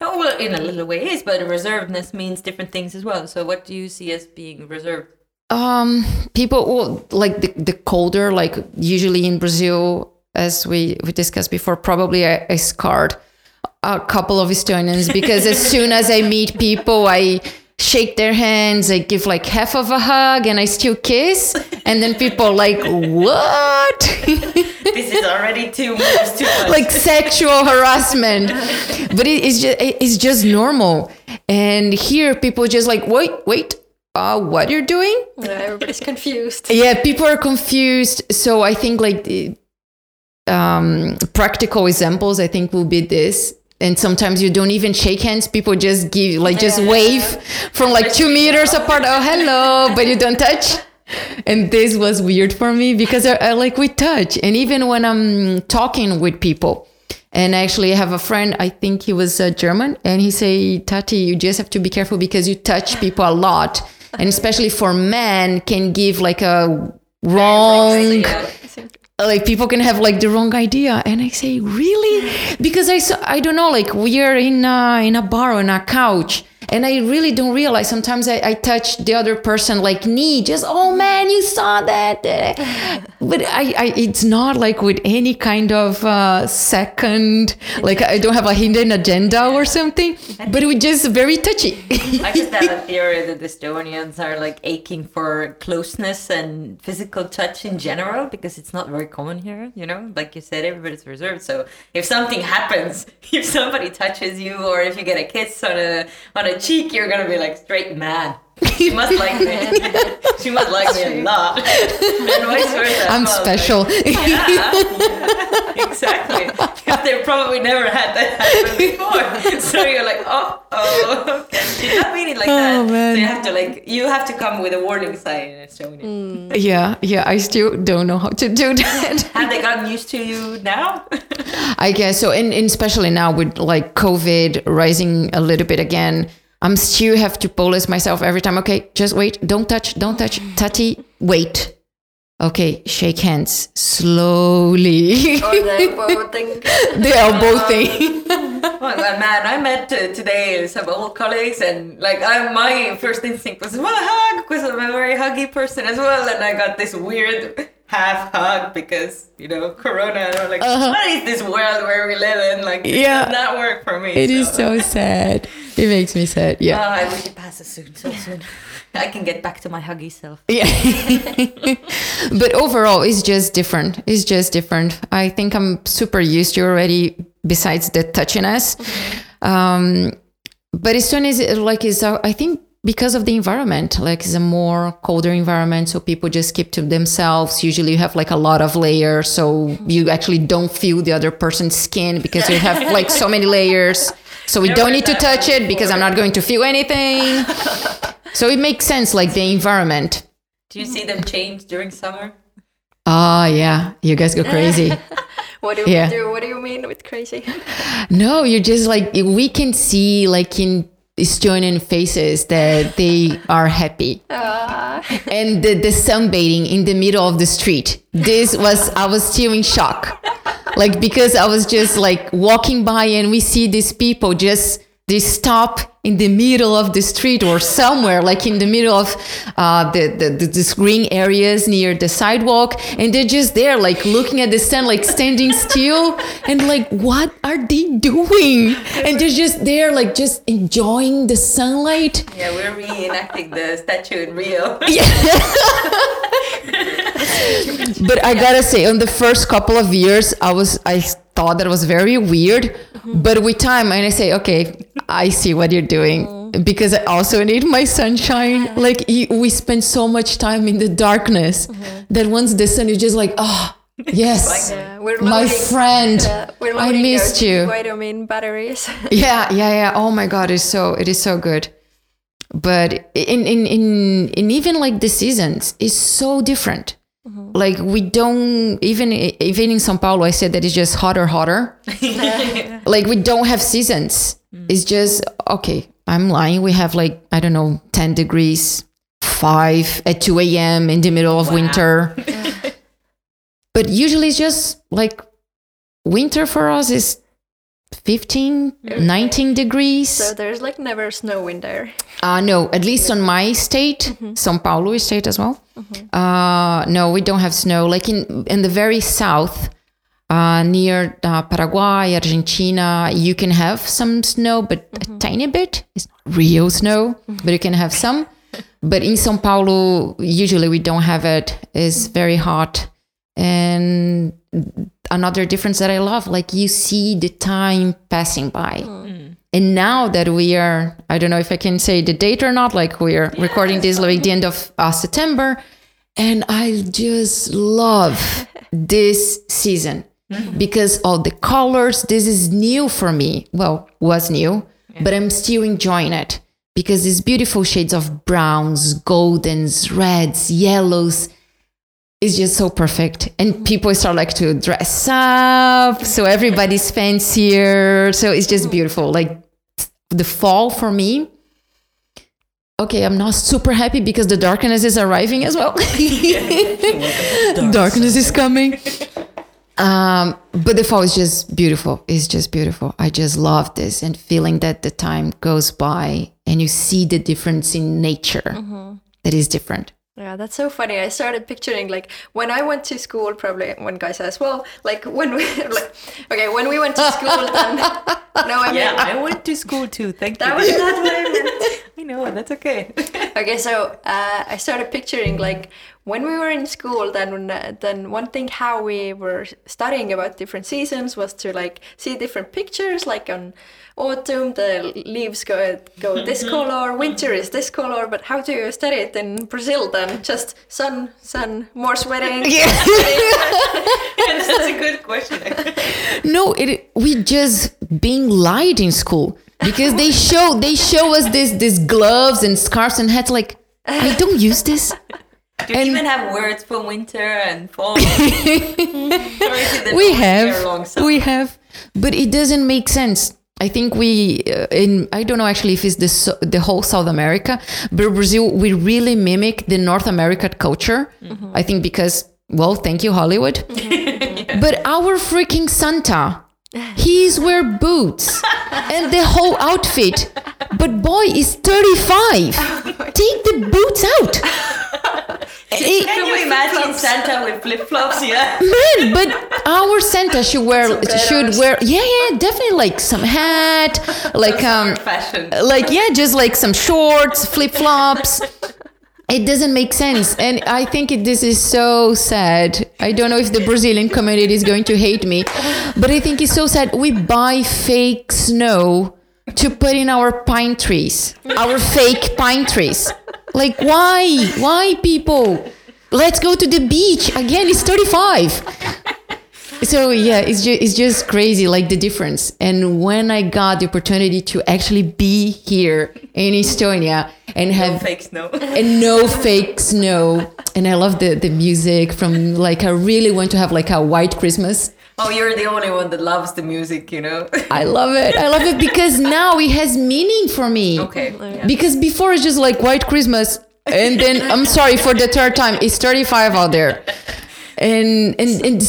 Oh, well, in a little way it is, but reservedness means different things as well. So, what do you see as being reserved? Um, people well, like the the colder. Like usually in Brazil, as we we discussed before, probably I, I scarred a couple of Estonians because as soon as I meet people, I shake their hands, I give like half of a hug, and I still kiss, and then people like what? This is already too much. Too much. like sexual harassment but it, it's just it's just normal and here people just like wait wait uh what you're doing Yeah, everybody's confused. yeah people are confused so i think like the, um practical examples i think will be this and sometimes you don't even shake hands people just give like just Yeah. wave from like two meters apart oh hello but you don't touch and this was weird for me because I, I like we touch. And even when i'm talking with people and actually I have a friend i think he was uh, german and he say tati you just have to be careful because you touch people a lot. And especially for men can give like a wrong like people can have like the wrong idea. And i say really? Because i saw, i don't know like we are in a, in a bar on a couch and i really don't realize sometimes i, I touch the other person like knee just oh man you saw that but I, I it's not like with any kind of uh, second like i don't have a hidden agenda or something but we just very touchy I just have a theory that the Estonians are like aching for closeness and physical touch in general because it's not very common here, you know? Like you said, everybody's reserved. So if something happens, if somebody touches you or if you get a kiss on a on a cheek, you're gonna be like straight man. She must like me. she must like me a lot. And vice versa. i'm Well, special yeah, exactly. Because they probably never had that happen before. So you're like, oh, oh, okay. Did not mean it like oh, that. Oh, man. So you have to like, you have to come with a warning sign in Estonia. Mm. yeah yeah i still don't know how to do that Have they gotten used to you now? I guess so, and, and especially now with like COVID rising a little bit again, I'm still have to police myself every time. Okay, just wait, don't touch, don't touch, Tati, wait. Okay, shake hands slowly. Or the elbow thing. the elbow thing. oh man! I met uh, today some old colleagues, and like, I, my first instinct was well, hug because I'm a very huggy person as well, and I got this weird half hug because you know Corona, and like, what is this world where we live in? Like, it Uh-huh. Yeah. does not work for me. It is so sad. It makes me sad. Oh, Yeah. I wish it passes soon, so soon. I can get back to my huggy self. Yeah. but overall, it's just different. It's just different. I think I'm super used to already, besides the touchiness. Um, but Estonia is uh, like, is, uh, I think, because of the environment, like it's a more colder environment. So people just keep to themselves. Usually you have like a lot of layers. So you actually don't feel the other person's skin because you have like so many layers. So we don't need to touch it because I'm not going to feel anything. So it makes sense, like the environment. Do you see them change during summer? Oh yeah, you guys go crazy. What do you Yeah. do? What do you mean with crazy? no, you're just like we can see like in Estonian faces that they are happy. Ah. and the, the sunbathing in the middle of the street. This was I was still in shock. like because I was just like walking by and we see these people just they stop in the middle of the street or somewhere like in the middle of uh, the, the, the this green areas near the sidewalk and they're just there like looking at the sun like standing still and like what are they doing and they're just there like just enjoying the sunlight Yeah, we're reenacting the statue in Rio. Yeah. But I gotta say, on the first couple of years, I was I thought that was very weird. Mm-hmm. But with time, and I say, okay, I see what you're doing mm-hmm. because I also need my sunshine. Like we spend so much time in the darkness mm-hmm. that once the sun is just like, oh yes, Yeah, we're my friend, Yeah, we're I missed you. Vitamin batteries. yeah yeah yeah oh my god it's so it is so good but in in in, in even like the seasons is so different Mm-hmm. like we don't even even in sao paulo i said that it's just hotter hotter. Like we don't have seasons. Mm. It's just okay i'm lying. We have like i don't know 10 degrees 5 at 2 a.m in the middle of winter. But usually it's just like winter for us is 15 19 degrees. So there's like never snow in there. Uh, no, at least on my state, São Paulo state as well. Uh, no, we don't have snow. Like in in the very south, uh, near uh, Paraguay, Argentina, you can have some snow, but a tiny bit. It's not real snow, but you can have some. But in São Paulo, usually we don't have it. It's very hot, and another difference that I love, like you see the time passing by. And now that we are, I don't know if I can say the date or not, like we are recording this like the end of uh, September. And I just love this season because all the colors, this is new for me. Well, was new, but I'm still enjoying it because these beautiful shades of browns, goldens, reds, yellows, it's just so perfect. And people start like to dress up. So everybody's fancier. So it's just beautiful. Like the fall for me okay i'm not super happy because the darkness is arriving as well. Darkness is coming. Um but the fall is just beautiful. It's just beautiful. I just love this and feeling that the time goes by and you see the difference in nature that is different Yeah, that's so funny. I started picturing like when I went to school, probably one guy says, well, like when we, like, okay, when we went to school, then, no, I mean, Yeah, I went to school too. Thank that you. That was not what I meant. I know, that's okay. Okay, so uh, I started picturing like when we were in school, then uh, then one thing how we were studying about different seasons was to like see different pictures. Like on autumn, the leaves go go mm-hmm. this color. Winter is this color. But how do you study it in Brazil? Then just sun, sun, more sweating. Yeah, that's a good question. No, it we just being lied in school because they show they show us this this gloves and scarves and hats. Like I don't use this. Do you And- even have words for winter and fall? Or is it that We all year long have we have, but it doesn't make sense. I think we uh, in I don't know actually if it's the the whole South America, but Brazil we really mimic the North American culture. I think because well, thank you Hollywood. But our freaking Santa, he's wear boots and the whole outfit. But boy is 35. Take the boots out. Eh, Can you imagine Santa with flip flops? Yeah. Man, but our Santa should wear should wear yeah yeah definitely like some hat like um Fashion. like yeah just like some shorts flip flops. It doesn't make sense, and I think it, this is so sad. I don't know if the Brazilian community is going to hate me, but I think it's so sad. We buy fake snow to put in our pine trees, our fake pine trees. Like why? Why people? Let's go to the beach again. It's thirty-five. So yeah, it's just it's just crazy, like the difference. And when I got the opportunity to actually be here in Estonia and have Fake snow. and no fake snow, and I love the the music from like I really want to have like a white Christmas. Oh, you're the only one that loves the music, you know? I love it. I love it because now it has meaning for me. okay. Because before it's just like white Christmas, and then I'm sorry for the third time, it's 35 out there. and and, and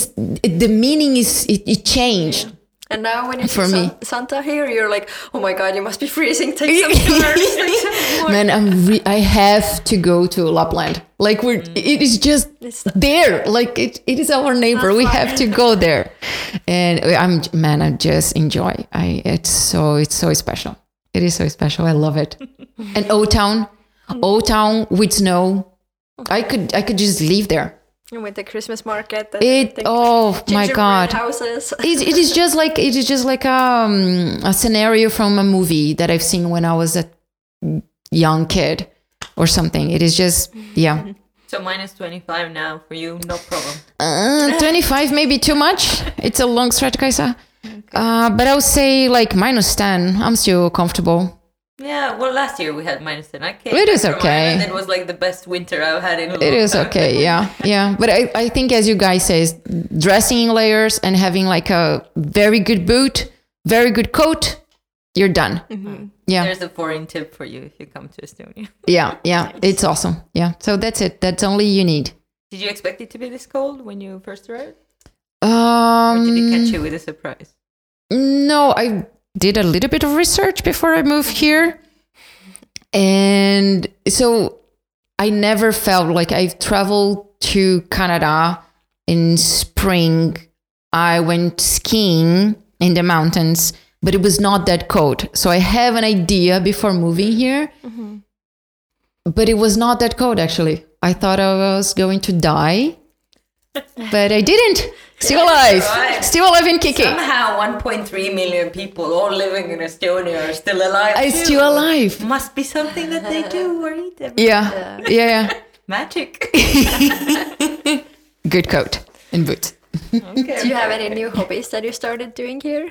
the meaning is it, it changed. And now when you For see me. San- Santa here, you're like, oh my god, you must be freezing. Take some scarves. take some more." Man, I'm re- I have to go to Lapland. Like we're, mm. it is just It's- there. Like it, it is our neighbor. We have to go there, and I'm man. I just enjoy. I it's so it's so special. It is so special. I love it. and O Town, O Town with snow. I could I could just live there. And with the Christmas market. And It oh my god. Houses. it, it is just like it is just like um, a scenario from a movie that I've seen when I was a young kid or something. It is just yeah. So minus 25 now for you, no problem. Uh, 25 maybe too much. It's a long stretch, Kaisa. Uh, but I would say like minus 10. I'm still comfortable. Yeah, well, last year we had minus 10. I came It is okay. Ireland, It was like the best winter I've had in a It is time. okay. Yeah. Yeah. But I, I think as you guys say, dressing in layers and having like a very good boot, very good coat, you're done. Yeah. There's a foreign tip for you if you come to Estonia. Yeah. Yeah. It's awesome. Yeah. So that's it. That's only you need. Did you expect it to be this cold when you first arrived? Or did it catch Um, you with a surprise? no, I did a little bit of research before I moved here. And so I never felt like I've traveled to Canada in spring. I went skiing in the mountains, but it was not that cold. So I have an idea before moving here. Mm-hmm. But it was not that cold actually. I thought I was going to die, but I didn't. Still alive. survived. Still alive and kicking. Somehow 1.3 million people all living in Estonia are still alive. I'm still alive. Must be something that they do or eat. every- Yeah. Yeah. yeah. Magic. Good coat and boots. Okay. Do you have any new hobbies that you started doing here?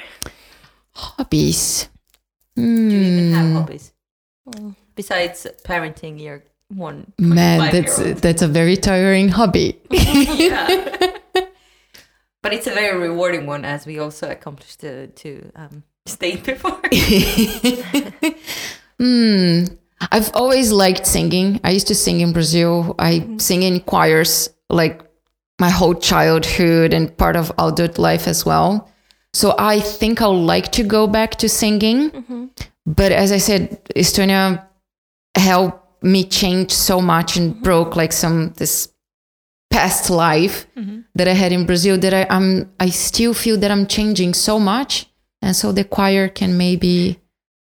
Hobbies. Do you even Hmm. have hobbies? Besides parenting your one Man, that's that's a very tiring hobby. but it's a very rewarding one, as we also accomplished to to um, state before. Hmm. I've always liked singing. I used to sing in Brazil. I sing in choirs like my whole childhood and part of adult life as well. So I think I'll like to go back to singing. But as I said, Estonia helped me changed so much and broke like some this past life that I had in Brazil that I, I'm I still feel that I'm changing so much. And so the choir can maybe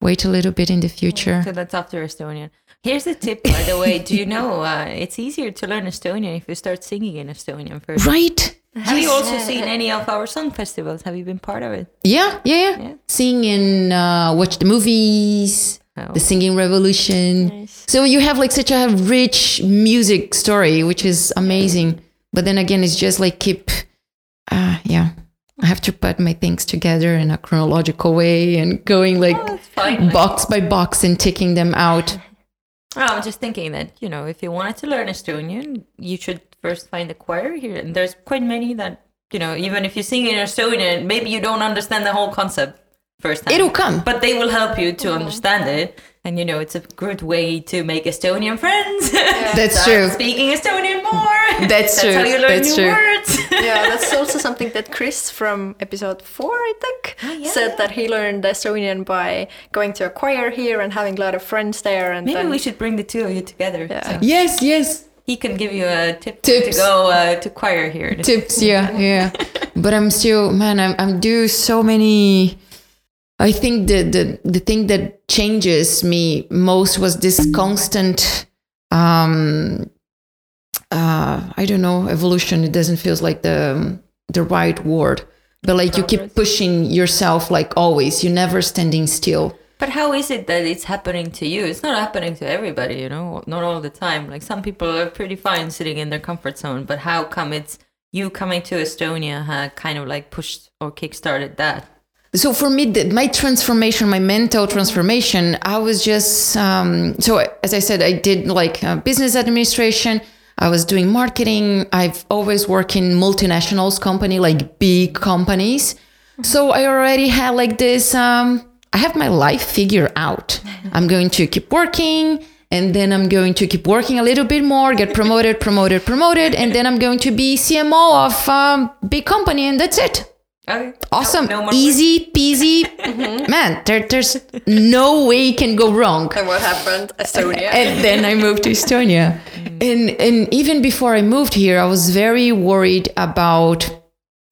wait a little bit in the future. so that's after Estonian. Here's a tip, by the way. Do you know uh, it's easier to learn Estonian if you start singing in Estonian first? Right. Have you also seen any of our song festivals? Have you been part of it? Yeah, yeah, yeah. Yeah. Sing and uh, watch the movies, Oh. the singing revolution. So you have like such a rich music story, which is amazing. But then again, it's just like keep, uh, yeah. I have to put my things together in a chronological way and going like fine. box by box and taking them out. Oh, I'm just thinking that, you know, if you wanted to learn Estonian, you should first find a choir here. And there's quite many that, you know, even if you sing in Estonian, maybe you don't understand the whole concept first time. It'll come. But they will help you to understand it. And, you know, it's a good way to make Estonian friends. That's Start true. Speaking Estonian more. That's true. how you learn That's new true. words. yeah, that's also something that Chris from episode four, I think, yeah, said yeah. that he learned Estonian by going to a choir here and having a lot of friends there. And Maybe then, we should bring the two of you together. Yeah. So Yes, yes. he can give you a tip Tips. to go uh, to choir here. tips yeah yeah but i'm still man i'm, I'm due so many i think the, the the thing that changes me most was this constant um uh i don't know evolution it doesn't feel like the the right word but like you keep pushing yourself like always you're never standing still But how is it that it's happening to you? It's not happening to everybody, you know, not all the time. Like some people are pretty fine sitting in their comfort zone, but how come it's you coming to Estonia had kind of like pushed or kickstarted that? So for me the, my transformation my mental transformation i was just um, so as i said i did like uh, business administration. I was doing marketing. I've always worked in multinationals company like big companies. So i already had like this um, i have my life figured out. I'm going to keep working and then I'm going to keep working a little bit more, get promoted, promoted, promoted, and then I'm going to be CMO of a big company, and that's it. Okay. Awesome, No- no easy peasy. Mm-hmm. Man, there, there's no way it can go wrong. And what happened? Estonia. And then I moved to Estonia, mm. and and even before I moved here, I was very worried about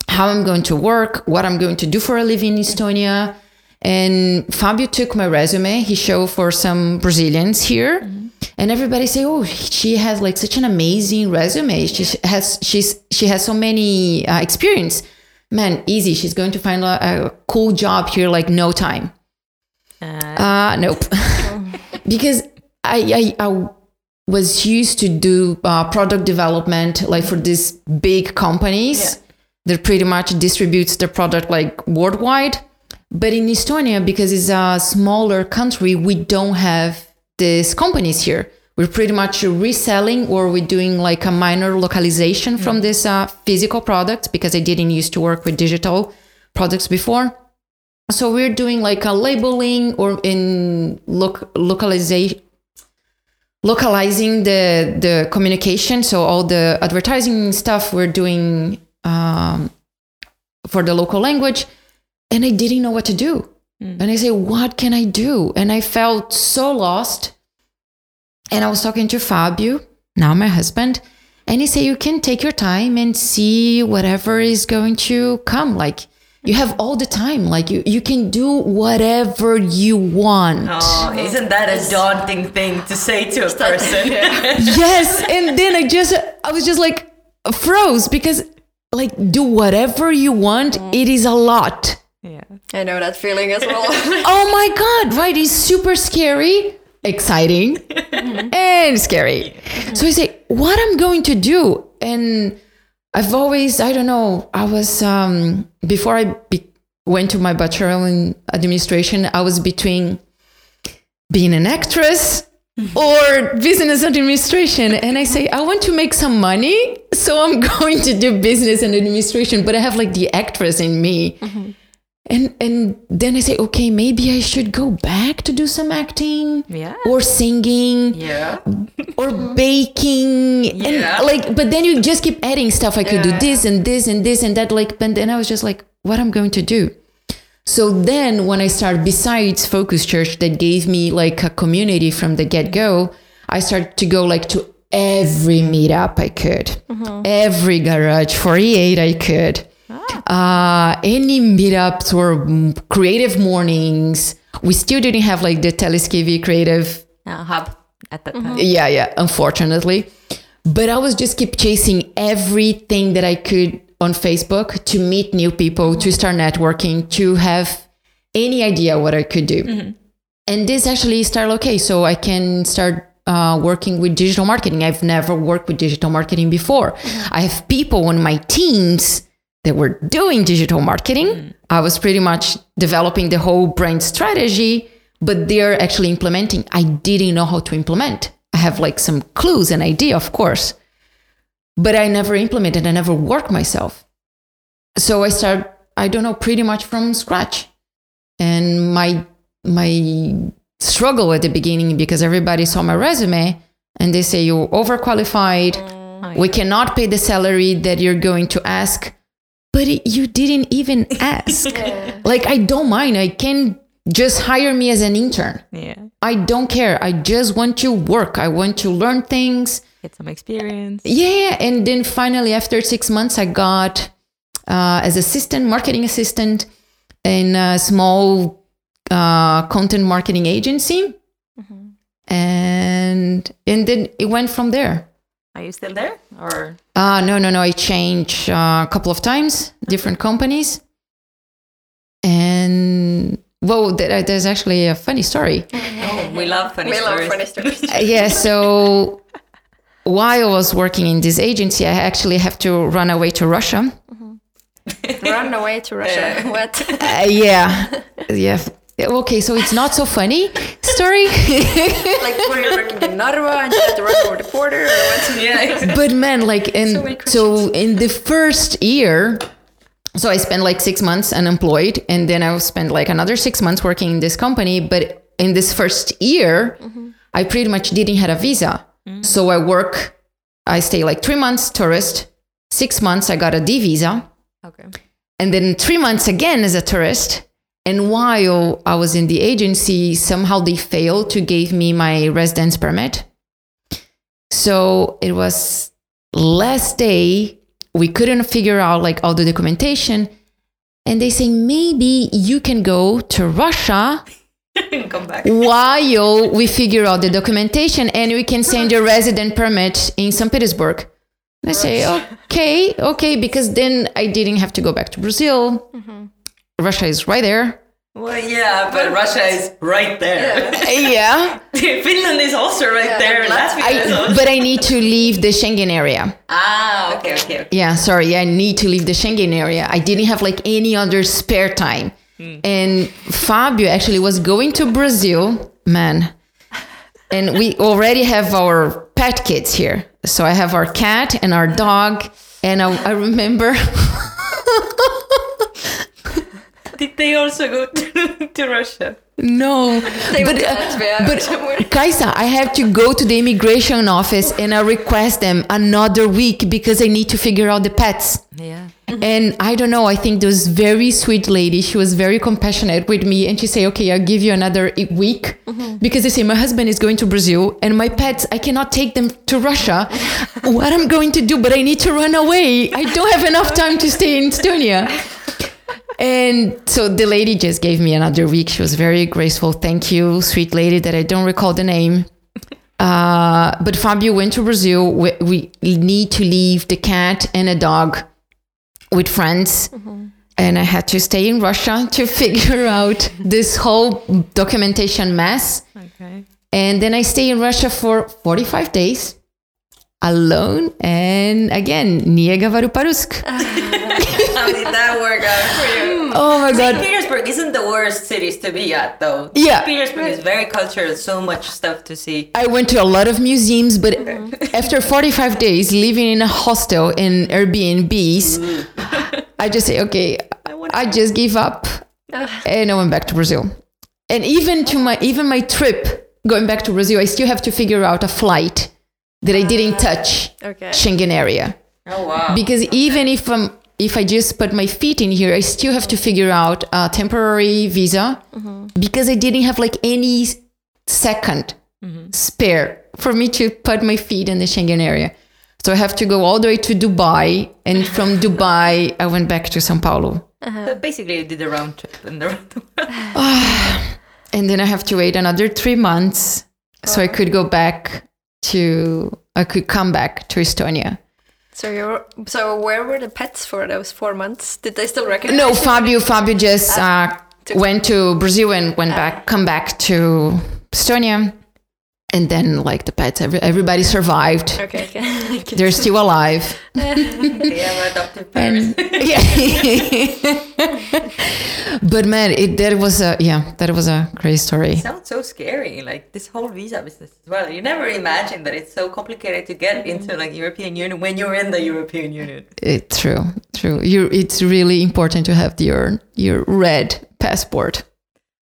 how I'm going to work, what I'm going to do for a living in Estonia. And Fabio took my resume. He showed for some Brazilians here, mm-hmm. and everybody say, "Oh, she has like such an amazing resume. She has she's she has so many uh, experience. Man, easy. She's going to find a, a cool job here like no time." Uh, nope. because I, I I was used to do uh, product development like for these big companies Yeah. that pretty much distributes the product like worldwide. But in Estonia, because it's a smaller country, we don't have these companies here. We're pretty much reselling or we're doing like a minor localization from this uh, physical product because I didn't used to work with digital products before. So we're doing like a labeling or in loc- localization localizing the the communication. So all the advertising stuff we're doing um, for the local language. And i didn't know what to do. And i say what can i do? And i felt so lost and i was talking to fabio now my husband and he said you can take your time and see whatever is going to come. Like you have all the time. Like you, you can do whatever you want. Oh, isn't that a daunting thing to say to a person? yes and then i just i was just like froze because like do whatever you want mm. it is a lot. Yeah. I know that feeling as well. oh my god right? It's super scary exciting mm-hmm. and scary. So i say what i'm going to do? And i've always i don't know i was um before i be- went to my bachelor in administration i was between being an actress mm-hmm. or business administration. And i say i want to make some money so i'm going to do business and administration but i have like the actress in me mm-hmm. And and then i say okay maybe i should go back to do some acting Yeah. or singing Yeah. or baking. Yeah. and like but then you just keep adding stuff. I could do this and this and this and that like but then i was just like what i'm going to do? So then when i started besides focus church that gave me like a community from the get-go i started to go like to every meetup i could. Mm-hmm. Every garage 48 i could uh, any meetups or creative mornings we still didn't have like the Telliskivi creative Uh, hub at that time. yeah yeah unfortunately. But i was just keep chasing everything that i could on facebook to meet new people to start networking to have any idea what i could do. And this actually started okay so i can start uh, working with digital marketing. I've never worked with digital marketing before. I have people on my teams that were doing digital marketing. Mm. I was pretty much developing the whole brand strategy but they're actually implementing. I didn't know how to implement. I have like some clues and idea of course but i never implemented. I never worked myself. So i started i don't know pretty much from scratch. And my my struggle at the beginning because everybody saw my resume and they say you're overqualified. Oh, we cannot pay the salary that you're going to ask but it, you didn't even ask. Like i don't mind. I can just hire me as an intern. Yeah. i don't care. I just want to work. I want to learn things. Get some experience. yeah and then finally after six months i got uh, as assistant marketing assistant in a small uh, content marketing agency. And and then it went from there Are you still there? Or uh, no no no i changed uh, a couple of times different companies and well there- there's actually a funny story oh, we love funny we love stories. funny stories. Uh, yeah so while i was working in this agency i actually have to run away to russia Run away to Russia. what? Uh, yeah, yeah. Okay, so it's not so funny story, like were you working in Narva and you had to run over the border? Yeah. but man, like, in So so, in the first year, so I spent like six months unemployed, and then I spent like another six months working in this company. But in this first year, mm-hmm. I pretty much didn't have a visa. Mm. So I work, I stay like three months tourist, six months I got a D visa, Okay. and then three months again as a tourist. And while I was in the agency, somehow they failed to give me my residence permit. So it was last day we couldn't figure out like all the documentation, and they say maybe you can go to Russia Come back. while we figure out the documentation and we can send your resident permit in St. Petersburg. And I say, okay, okay, because then I didn't have to go back to Brazil. Mm-hmm. Russia is right there. Well, yeah, but Russia is right there. yeah. Finland is also right there. Latvia is also. but I need to leave the Schengen area. Ah, okay, okay, okay. Yeah, sorry. I need to leave the Schengen area. I didn't have like any other spare time. And Fabio actually was going to Brazil, man. And we already have our pet kids here. So I have our cat and our dog. And I, I remember, Did they also go to, to Russia? no. They but, uh, but somewhere. Kaisa, I have to go to the immigration office and I request them another week because I need to figure out the pets. Yeah. And I don't know, I think this very sweet lady, she was very compassionate with me. And she said, okay, I'll give you another week. Because they say, my husband is going to Brazil and my pets, I cannot take them to Russia. what I'm going to do, but I need to run away. I don't have enough time to stay in Estonia. And so the lady just gave me another week. She was very graceful. Thank you, sweet lady that I don't recall the name. Uh, but Fabio went to Brazil. We, we need to leave the cat and a dog with friends. And I had to stay in Russia to figure out this whole documentation mess. Okay. And then I stay in Russia for 45 days alone. And again, Niega Varuparusk. How did that work out for you? Oh my St. God. Petersburg isn't the worst cities to be at, though. Yeah. St. Petersburg is very cultural, so much stuff to see. I went to a lot of museums, but mm-hmm. after 45 days living in a hostel in Airbnbs, I just say, okay, I just give up ah. and I went back to Brazil. And even to my even my trip going back to Brazil, I still have to figure out a flight that I didn't ah, touch Okay. Schengen area. Oh, wow. Because even if I'm if I just put my feet in here, I still have to figure out a temporary visa mm-hmm. because I didn't have like any s- 2nd mm-hmm. spare for me to put my feet in the Schengen area. So I have to go all the way to Dubai, and from Dubai I went back to São Paulo, uh-huh. So basically, you did a round trip and the round the world. and then I have to wait another three months so I oh. could go back to I could come back to Estonia. So you're so where were the pets for those four months? Did they still recognize? No. Fabio. Fabio just uh, to- went to Brazil and went back, come back to Estonia, and then like the pets, every, everybody survived. Okay. okay. They're still alive. They have adopted parents. And yeah. but man, it that was a yeah, that was a crazy story. sounds so scary like this whole visa business as well you never imagine that it's so complicated to get mm-hmm. into like european union when you're in the european union it's true, true. You, it's really important to have your your red passport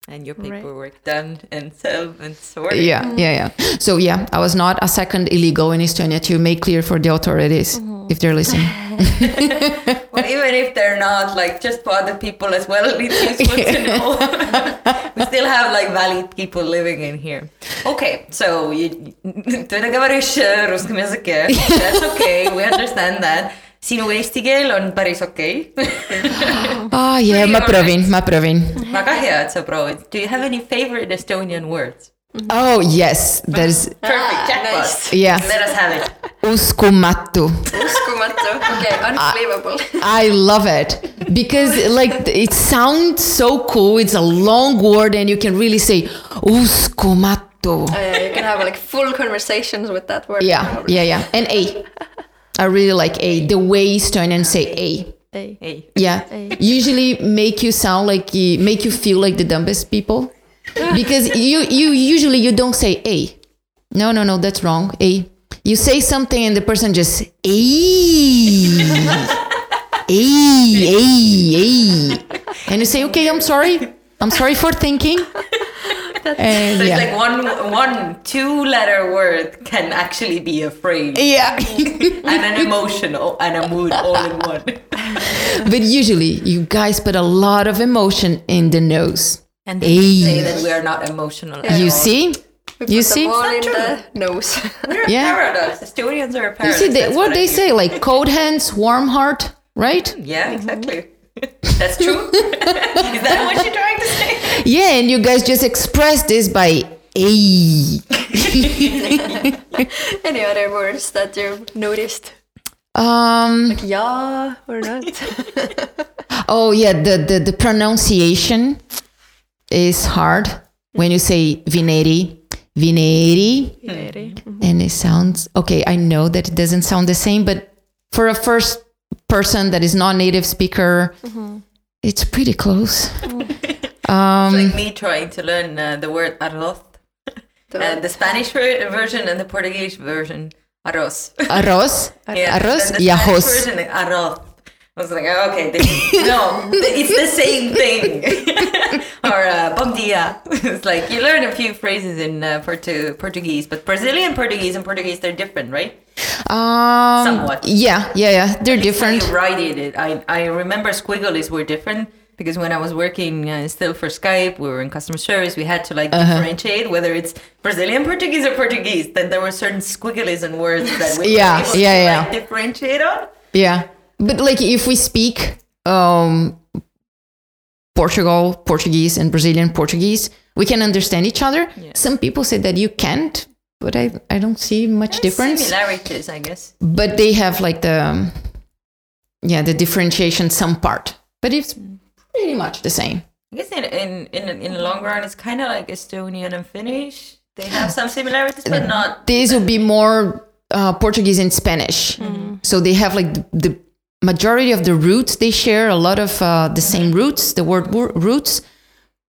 and your Right. paperwork done and settled and sorted Yeah, yeah, yeah. So yeah, I was not a second illegal in Estonia to make clear for the authorities if they're listening. well, even if they're not like just for other people as well it's useful to know we still have like valid people living in here okay so you ты договоришь э, русском языке that's okay we understand that sinu eesti keel on päris okei Ah, yeah, ma provin, ma provin. väga hea et sa proovid do you have any favorite Estonian words Oh yes, there's perfect jackpot nice. yeah, let us have it uskumatu. Uskumatu. Okay, unbelievable. I love it because like it sounds so cool. It's a long word and you can really say uskumatu. Uh, you can have like full conversations with that word. Yeah, yeah, yeah. And A. I really like A. The way Estonians say A. A. hey Yeah. A. Usually make you sound like you make you feel like the dumbest people. Because you you usually you don't say A. No, no, no, that's wrong. A. You say something and the person just A. A, A, A. And you say, okay, I'm sorry. I'm sorry for thinking. so And it's yeah. like one one two letter word can actually be a phrase yeah. and an emotional and a mood all in one. but usually you guys put a lot of emotion in the nose. And they say that we are not emotional. at You all. see? You Put see? the in true. the nose. We're Yeah. a paradox. Estonians are a You paradox. see they, That's what they say, like cold hands, warm heart, right? Yeah, exactly. Mm-hmm. That's true. Is that what you're trying to say? Yeah, and you guys just express this by a. Any other words that you've noticed? Um. Yeah or not? Oh yeah, the, the the pronunciation is hard when you say vineri, vineri, Very. Mm-hmm. and it sounds okay. I know that it doesn't sound the same, but for a first person that is not native speaker, mm-hmm. it's pretty close. Mm-hmm. Um, It's like me trying to learn uh, the word arroz. Uh, the Spanish ver- version and the Portuguese version, arroz. arroz, Yeah, arroz, and the y Spanish arroz. version, arroz. I was like, oh, okay, this, no, it's the same thing. or uh, bom dia. It's like you learn a few phrases in uh, Portu- Portuguese, but Brazilian Portuguese and Portuguese they're different, right? Um, Somewhat. Yeah, yeah, yeah. They're How different. you write it. I I remember squigglies were different because when I was working uh, still for Skype, we were in customer service. We had to like Uh-huh. differentiate whether it's Brazilian Portuguese or Portuguese. Then there were certain squigglies and words that we Yeah, yeah, to yeah. like, differentiate on. Yeah. But like if we speak um Portugal Portuguese and Brazilian Portuguese, we can understand each other. Some people say that you can't, but I I don't see much difference. Similarities, I guess. But they have like the yeah, the differentiation some part. But it's pretty much the same. I guess in in in, in the long run, it's kind of like Estonian and Finnish. They have some similarities, but not. These would be more uh, Portuguese and Spanish. So they have like the, the majority of the roots they share a lot of uh, the same roots, the word wo- roots.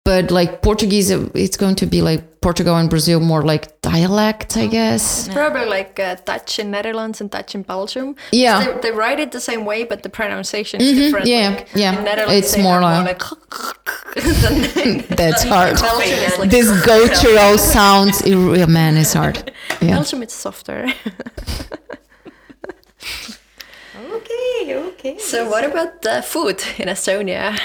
But like Portuguese, uh, it's going to be like Portugal and Brazil more like dialect, I guess. Probably like uh, Dutch in Netherlands and Dutch in Belgium. Yeah. They, they write it the same way, but the pronunciation is different. yeah, like, yeah. In Netherlands, It's they more have like- That's hard. Like This guttural sounds, it, man, it's hard. Yeah. Belgium, it's softer. Okay, okay. so, what about the food in Estonia?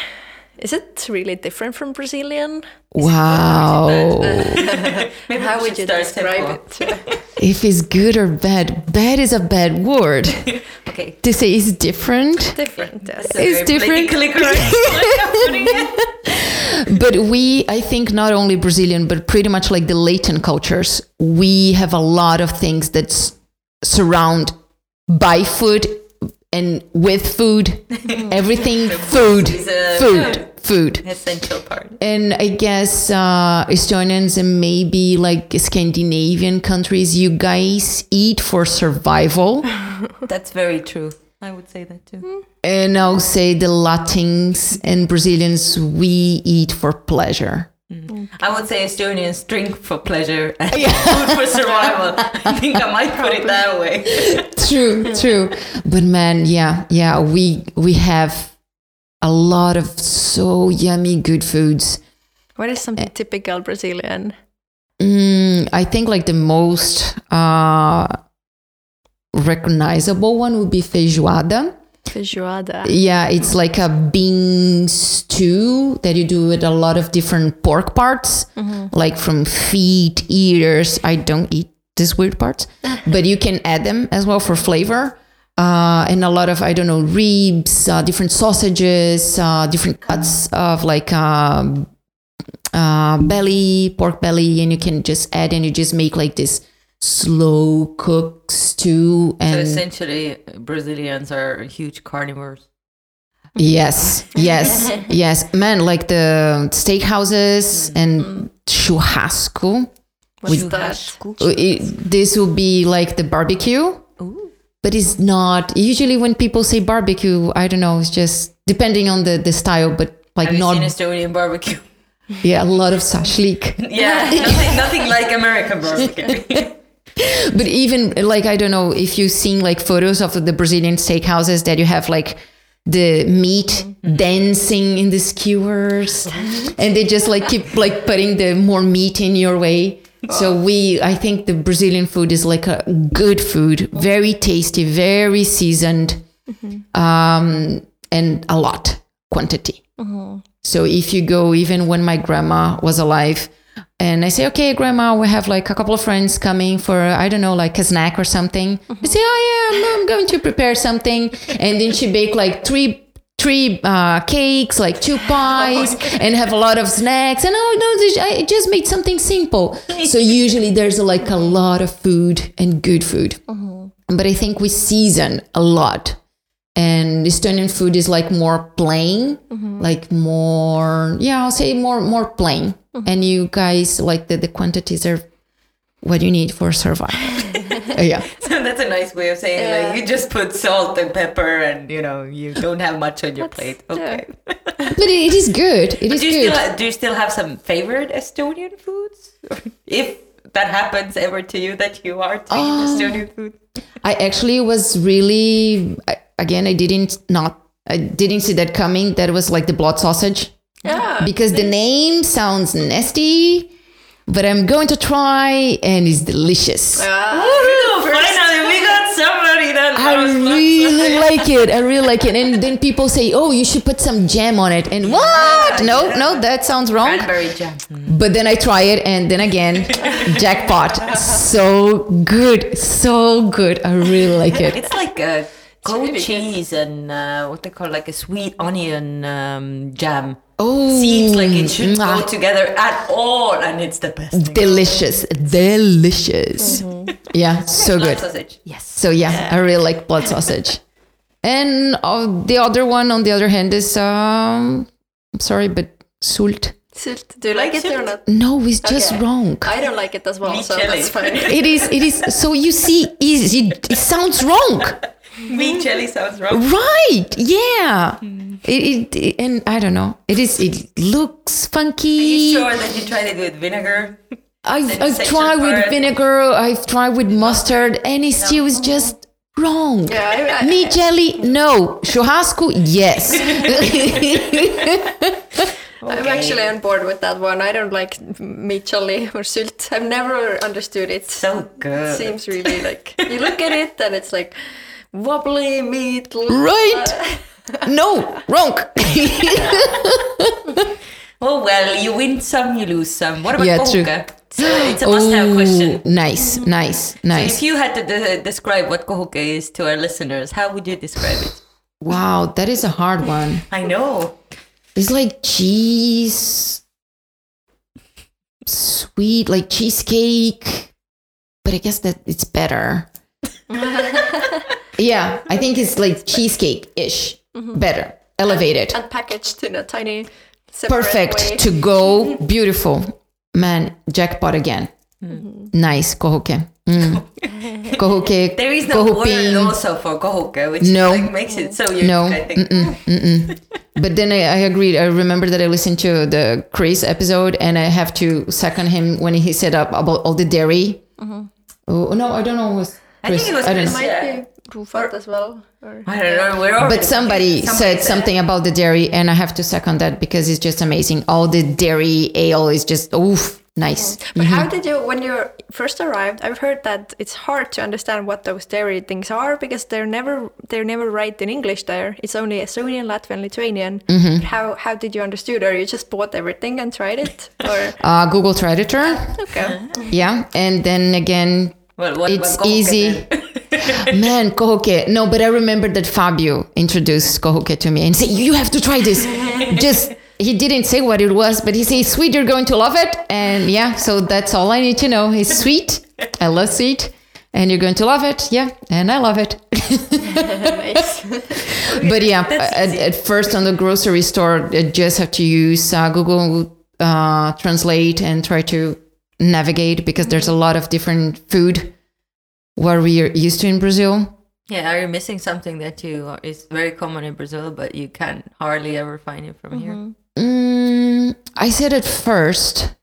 Is it really different from Brazilian? Wow. Maybe How would you start describe simple. it? if it's good or bad, bad is a bad word. Okay. to say it's different. different, yes. It's different. correct way of putting it. But we, I think, not only Brazilian, but pretty much like the Latin cultures, we have a lot of things that surround by food and with food, everything food, food, food. Essential part. And I guess uh, Estonians and maybe like Scandinavian countries, you guys eat for survival. That's very true. I would say that too. And I'll say the Latins and Brazilians, we eat for pleasure. I would say Estonians drink for pleasure and food for survival. I think I might put it that way. True, true. But man, yeah, yeah, we we have a lot of so yummy good foods. What is something typical Brazilian? Mm, I think like the most uh, recognizable one would be feijoada. Feijoada. Yeah, it's like a bean stew that you do with a lot of different pork parts, like from feet, ears. I don't eat these weird parts, but you can add them as well for flavor. Uh, and a lot of I don't know ribs, uh, different sausages, uh, different cuts of like um, uh, belly, pork belly, and you can just add and you just make like this slow cook stew So and essentially, Brazilians are huge carnivores. Yes, yes, yes. Man, like the steakhouses mm-hmm. and churrasco. What's that? Oh, it, this will be like the barbecue, but it's not. Usually, when people say barbecue, I don't know. It's just depending on the, the style, but like Have you not. seen Estonian barbecue? Yeah, a lot of shashlik. Yeah, nothing, nothing like American barbecue. But even like I don't know if you've seen like photos of the Brazilian steakhouses that you have like the meat mm-hmm. dancing in the skewers, mm-hmm. and they just like keep like putting the more meat in your way. So oh. we, I think the Brazilian food is like a good food, very tasty, very seasoned, mm-hmm. um, and a lot quantity. Uh-huh. So if you go, even when my grandma was alive, and I say, okay, grandma, we have like a couple of friends coming for, I don't know, like a snack or something. Mm-hmm. I say, oh yeah, I'm, I'm going to prepare something. And then she bake like three three uh, cakes, like two pies, and have a lot of snacks. And oh no, I just made something simple. So usually there's like a lot of food and good food. Mm-hmm. But I think we season a lot. And Estonian food is like more plain, mm-hmm. like more, yeah, I'll say more more plain. And you guys like the, the quantities are what you need for survival. Uh, yeah. So that's a nice way of saying like you just put salt and pepper and you know you don't have much on your plate. Okay. But it, it is good. It is do you good. still do you still have some favorite Estonian foods? if that happens ever to you that you are to Oh. eat Estonian food. I actually was really I- again I didn't not I didn't see that coming. That was like the blood sausage Yeah. because the name sounds nasty, but I'm going to try and it's delicious. finally we got somebody that I really like it. I really like it. And then people say, "Oh, you should put some jam on it." And what? No, no, that sounds wrong. cranberry jam. But then I try it, and then again, jackpot. So good, so good. I really like it. It's like a goat really good. cheese and uh, what they call like a sweet onion um, jam. Oh, Seems like it should go together at all, and it's the best. thing. delicious, delicious. Yeah, so Blood good. sausage. Yes. So yeah, I really like blood sausage. And uh, the other one, on the other hand, is um, I'm sorry, but sult. Sylt. Do you like, Like it or not? No, it's just Okay. wrong. I don't like it as well, so chili. that's fine. It is. It is. So you see, is it, it sounds wrong, Meat jelly sounds wrong. right? Yeah. It, it, and I don't know. It is. It looks funky. Are you sure that you tried it with vinegar? I've, I've tried with vinegar. I've tried with mustard, and it still is just wrong. Yeah, I- I- Meat jelly, no. Churrasco, yes. I'm actually on board with that one. I don't like meat chili or sylt. I've never understood it. So It good. seems really like you look at it and it's like wobbly meat. right? No, wrong. Oh well, you win some, you lose some. What about Yeah, kohuke? It's a, it's a must-have question. Ooh, Nice, nice, So nice. if you had to de- describe what kohuke is to our listeners, how would you describe it? Wow, that is a hard one. I know. It's like cheese, sweet, like cheesecake, but I guess that it's better. yeah, I think it's like cheesecake ish, mm-hmm. better, elevated, and packaged in a tiny separate perfect way. to go, beautiful. Man, jackpot again. Mm-hmm. Nice, kohoke. Mm. kohoke, There is no word kohupin. also for kohuke, which No. like, makes it so unique, No, I think. But then I, I agreed. I remember that I listened to the Chris episode, and I have to second him when he said up about all the dairy. Mm-hmm. Oh no, I don't know. It was I think it was I don't Chris, know. Might Yeah. be as well. Or, I don't know. We're already But somebody, said something about the dairy, and I have to second that because it's just amazing. All the dairy ale is just oof, nice. But how did you, when you first arrived? I've heard that it's hard to understand what those dairy things are because they're never they're never right in English. There, it's only Estonian, Latvian, Lithuanian. Mm-hmm. How how did you understood, or you just bought everything and tried it, or Uh, Google Traditor, okay? yeah, and then again, Well, what it's kohuke easy. Man, kohoke. No, but I remember that Fabio introduced kohoke to me and said, "You have to try this." Just he didn't say what it was, but he said, "Sweet, you're going to love it." And yeah, so that's all I need to know. It's sweet. I love sweet, and you're going to love it. Yeah, and I love it. but yeah, at, at first on the grocery store, I just have to use uh, Google uh, Translate and try to navigate because there's a lot of different food what we are used to in Brazil. Yeah, are you missing something that you are, is very common in Brazil, but you can hardly ever find it from here? Mm, I said at first,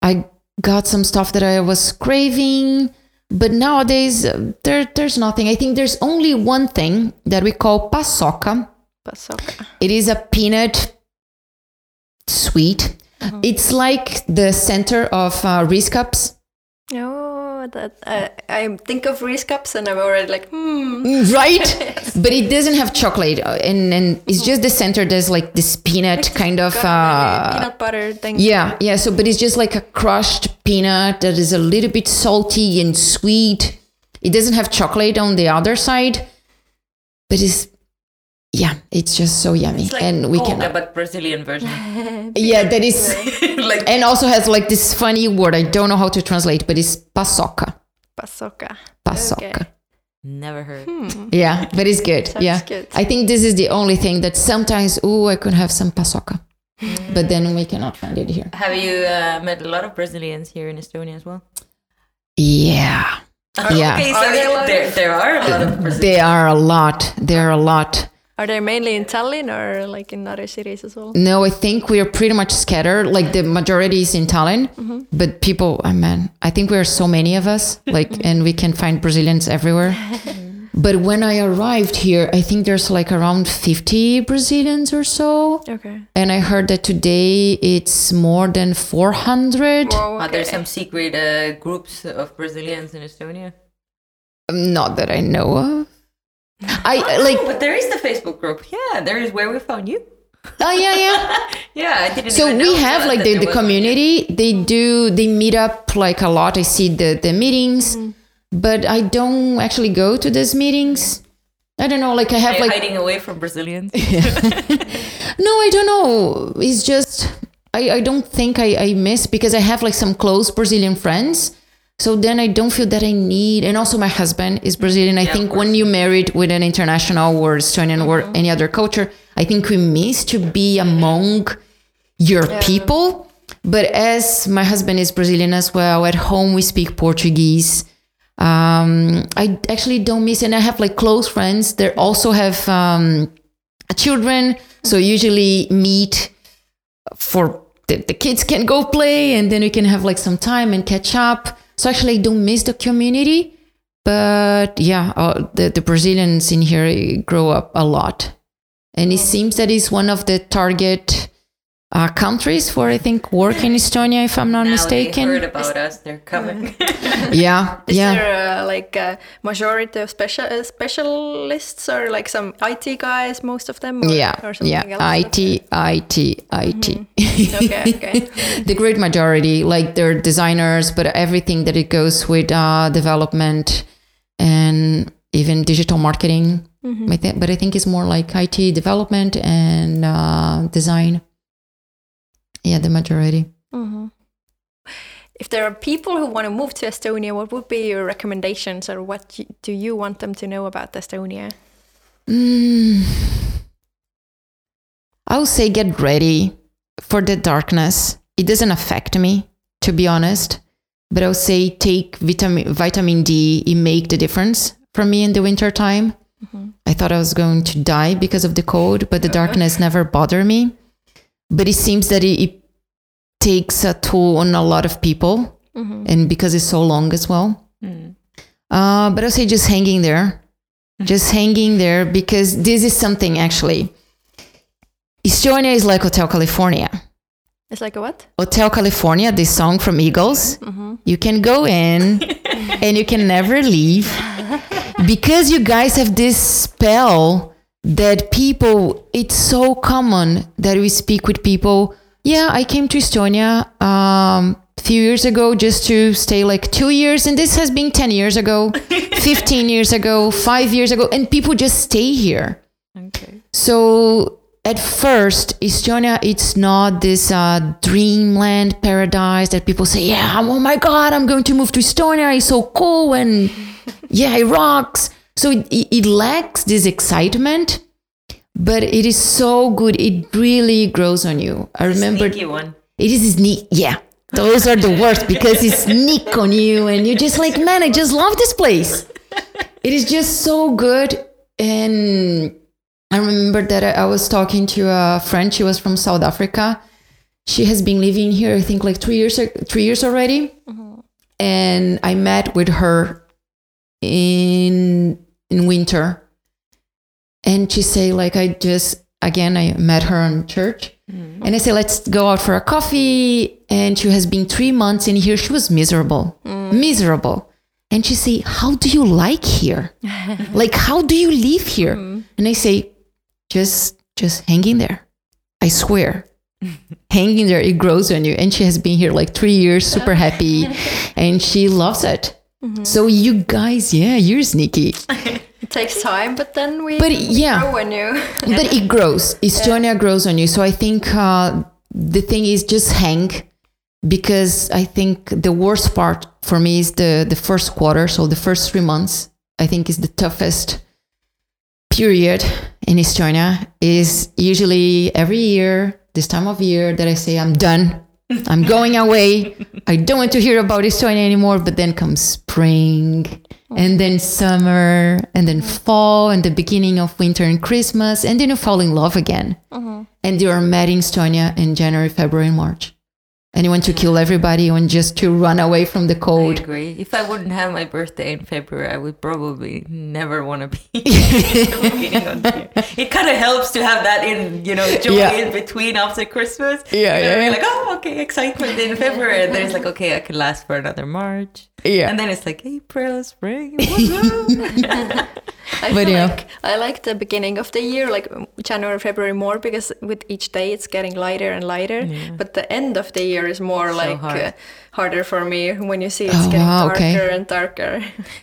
I got some stuff that I was craving, but nowadays uh, there there's nothing. I think there's only one thing that we call paçoca, Pasoka. It is a peanut sweet. It's like the center of uh, Reese cups. Oh, that I I think of Reese cups and I'm already like, hmm. right but it doesn't have chocolate uh, and and it's just the center there's like this peanut kind of uh peanut butter thing. yeah yeah so but it's just like a crushed peanut that is a little bit salty and sweet it doesn't have chocolate on the other side but it's yeah it's just so yummy It's like and we coca, can but Brazilian version. yeah that is like and also has like this funny word i don't know how to translate but it's paçoca Paçoca. paçoca Okay. never heard. Yeah, but it's good. Sounds yeah. good. I think this is the only thing that sometimes, oh, I could have some paçoca. But then we cannot find it here. Have you uh, met a lot of Brazilians here in Estonia as well? Yeah. Yeah. Okay, so Are there there, there are a lot of Brazilians. They are a lot. There are a lot. Are they mainly in Tallinn or like in other cities as well? No, I think we are pretty much scattered. Like the majority is in Tallinn, but people, I mean, I think we are so many of us, like, and we can find Brazilians everywhere. But when I arrived here, I think there's like around 50 Brazilians or so. Okay. And I heard that today it's more than 400. Whoa, Are there some secret uh, groups of Brazilians in Estonia? Not that I know of. I like, But there is the Facebook group. Yeah, there is where we found you. oh, yeah, yeah. Yeah, I didn't. So we have like the, the community, they do, they meet up like a lot. I see the, the meetings, mm. but I don't actually go to those meetings. I don't know, like I have like, hiding away from Brazilians. no, I don't know. It's just, I, I don't think I, I miss because I have like some close Brazilian friends. So then I don't feel that I need, and also my husband is Brazilian. I of think when you married with an international or Estonian or any other culture, I think we miss to be among your people. But as my husband is Brazilian as well, at home we speak Portuguese. Um, I actually don't miss, and I have like close friends. They also have um, children, so usually meet for the, the kids can go play, and then we can have like some time and catch up. So actually, I don't miss the community, but yeah, uh, the the Brazilians in here grow up a lot, and it seems that is one of the target uh, countries for I think work in Estonia, if I'm not Now mistaken. they heard about us. They're coming. Is yeah, yeah. there uh, like a majority of special uh, specialists or like some IT guys, most of them? Or, yeah, or something yeah. else? IT, IT, IT. Okay, okay. the great majority, like they're designers, but everything that it goes with uh, development and even digital marketing. I thi- but I think it's more like IT development and uh, design. Yeah, the majority. Mm-hmm. If there are people who want to move to Estonia, what would be your recommendations or what do you want them to know about Estonia? Mm. I would say get ready for the darkness. It doesn't affect me, to be honest. But I would say take vitamin vitamin D. It make the difference for me in the winter time. Mm-hmm. I thought I was going to die because of the cold, but the darkness never bothered me. But it seems that it, it takes a toll on a lot of people, mm-hmm. and because it's so long as well. Uh, but I'll say just hanging there, mm-hmm. just hanging there because this is something actually. Estonia is like Hotel California. It's like a what? Hotel California, this song from Eagles. Mm-hmm. You can go in and you can never leave because you guys have this spell that people, it's so common that we speak with people. Yeah, I came to Estonia um, a few years ago just to stay like two years, and this has been 10 years ago, 15 years ago, five years ago, and people just stay here. okay. So at first, Estonia, it's not this uh, dreamland paradise that people say, yeah, oh my God, I'm going to move to Estonia. It's so cool. And yeah, it rocks. So it, it lacks this excitement, but it is so good. It really grows on you. I remember one. it is sneak. Yeah, those are the worst because it sneak on you, and you're just like, man, I just love this place. It is just so good, and I remember that I, I was talking to a friend. She was from South Africa. She has been living here, I think, like three years, three years already. And I met with her in in winter, and she say like I just again I met her in church, mm-hmm. and I say let's go out for a coffee, and she has been three months in here. She was miserable, mm. miserable, and she say, "How do you like here? like how do you live here?" Mm-hmm. And I say, "Just just hang in there. I swear." hang in there it grows on you. And she has been here like three years super happy. And she loves it so you guys yeah you're sneaky. It takes time, but then we But yeah. grow on you. but it grows. Estonia grows on you. So i think uh, the thing is just hang because i think the worst part for me is the the first quarter. So the first three months i think is the toughest period in estonia. Is usually every year this time of year that i say i'm done i'm going away. I don't want to hear about estonia anymore but then comes spring and then summer and then fall and the beginning of winter and christmas and then you fall in love again. Uh-huh. And you're met in estonia in january february and march and you want to kill everybody you want just to run away from the cold. I agree. If I wouldn't have my birthday in February, I would probably never want to be. at the beginning of the year. It kind of helps to have that in, you know, joy Yeah. in between after Christmas. Yeah, yeah, yeah. Like, oh, okay, excitement in February. And then it's like, okay, I can last for another March. Yeah. And then it's like April, spring. I But yeah. like I like the beginning of the year, like um, January, February more because with each day it's getting lighter and lighter. But the end of the year is more like hard. Uh, harder for me when you see it's Oh, getting wow, darker okay. and darker.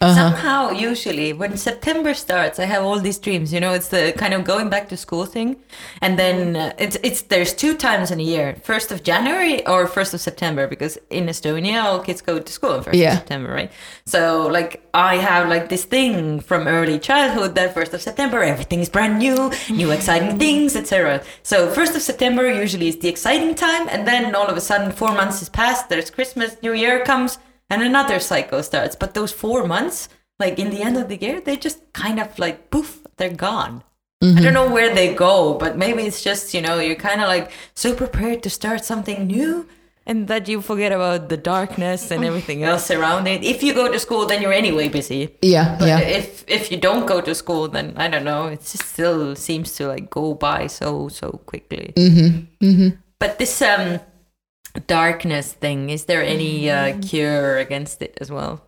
Somehow, usually, when September starts, I have all these dreams. You know, it's the kind of going back to school thing, and then uh, it's it's there's two times in a year: first of January or first of September, because in Estonia, all kids go to school on first Yeah. of September, right? So, like, I have like this thing from early childhood that first of September, everything is brand new, new exciting things, etc. So, first of September usually is the exciting time, and then all of a sudden, four months has passed. There's Christmas, New Year comes, and another cycle starts. But those four months, like in the end of the year, they just kind of like poof, they're gone. I don't mm-hmm. know where they go, but maybe it's just, you know, you're kind of like so prepared to start something new and that you forget about the darkness and everything else around it. If you go to school, then you're anyway busy. yeah But yeah if if you don't go to school, then I don't know. It just still seems to like go by so so quickly. Mm-hmm. But this um darkness thing, is there any uh, cure against it as well?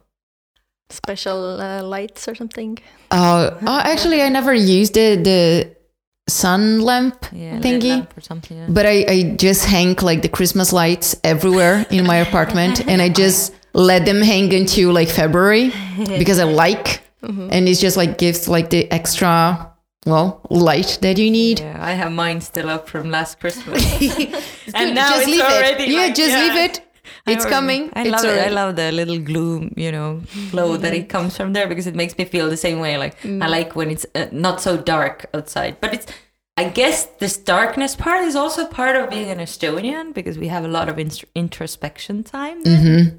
Special uh, lights or something. uh, uh, actually i never used the the sun lamp Yeah, thingy lamp or something. yeah. but I, I just hang like the Christmas lights everywhere in my apartment and I just let them hang until like February because I like mm-hmm. and it's just like gives like the extra well light that you need. Yeah, I have mine still up from last Christmas. and now just it's leave already it. Yeah, just yeah. leave it. It's already- coming. I It's love it. I love the little gloom, you know, glow that it comes from there because it makes me feel the same way. Like I like when it's uh, not so dark outside, but it's. I guess this darkness part is also part of being an Estonian because we have a lot of inst- introspection time. Mm-hmm.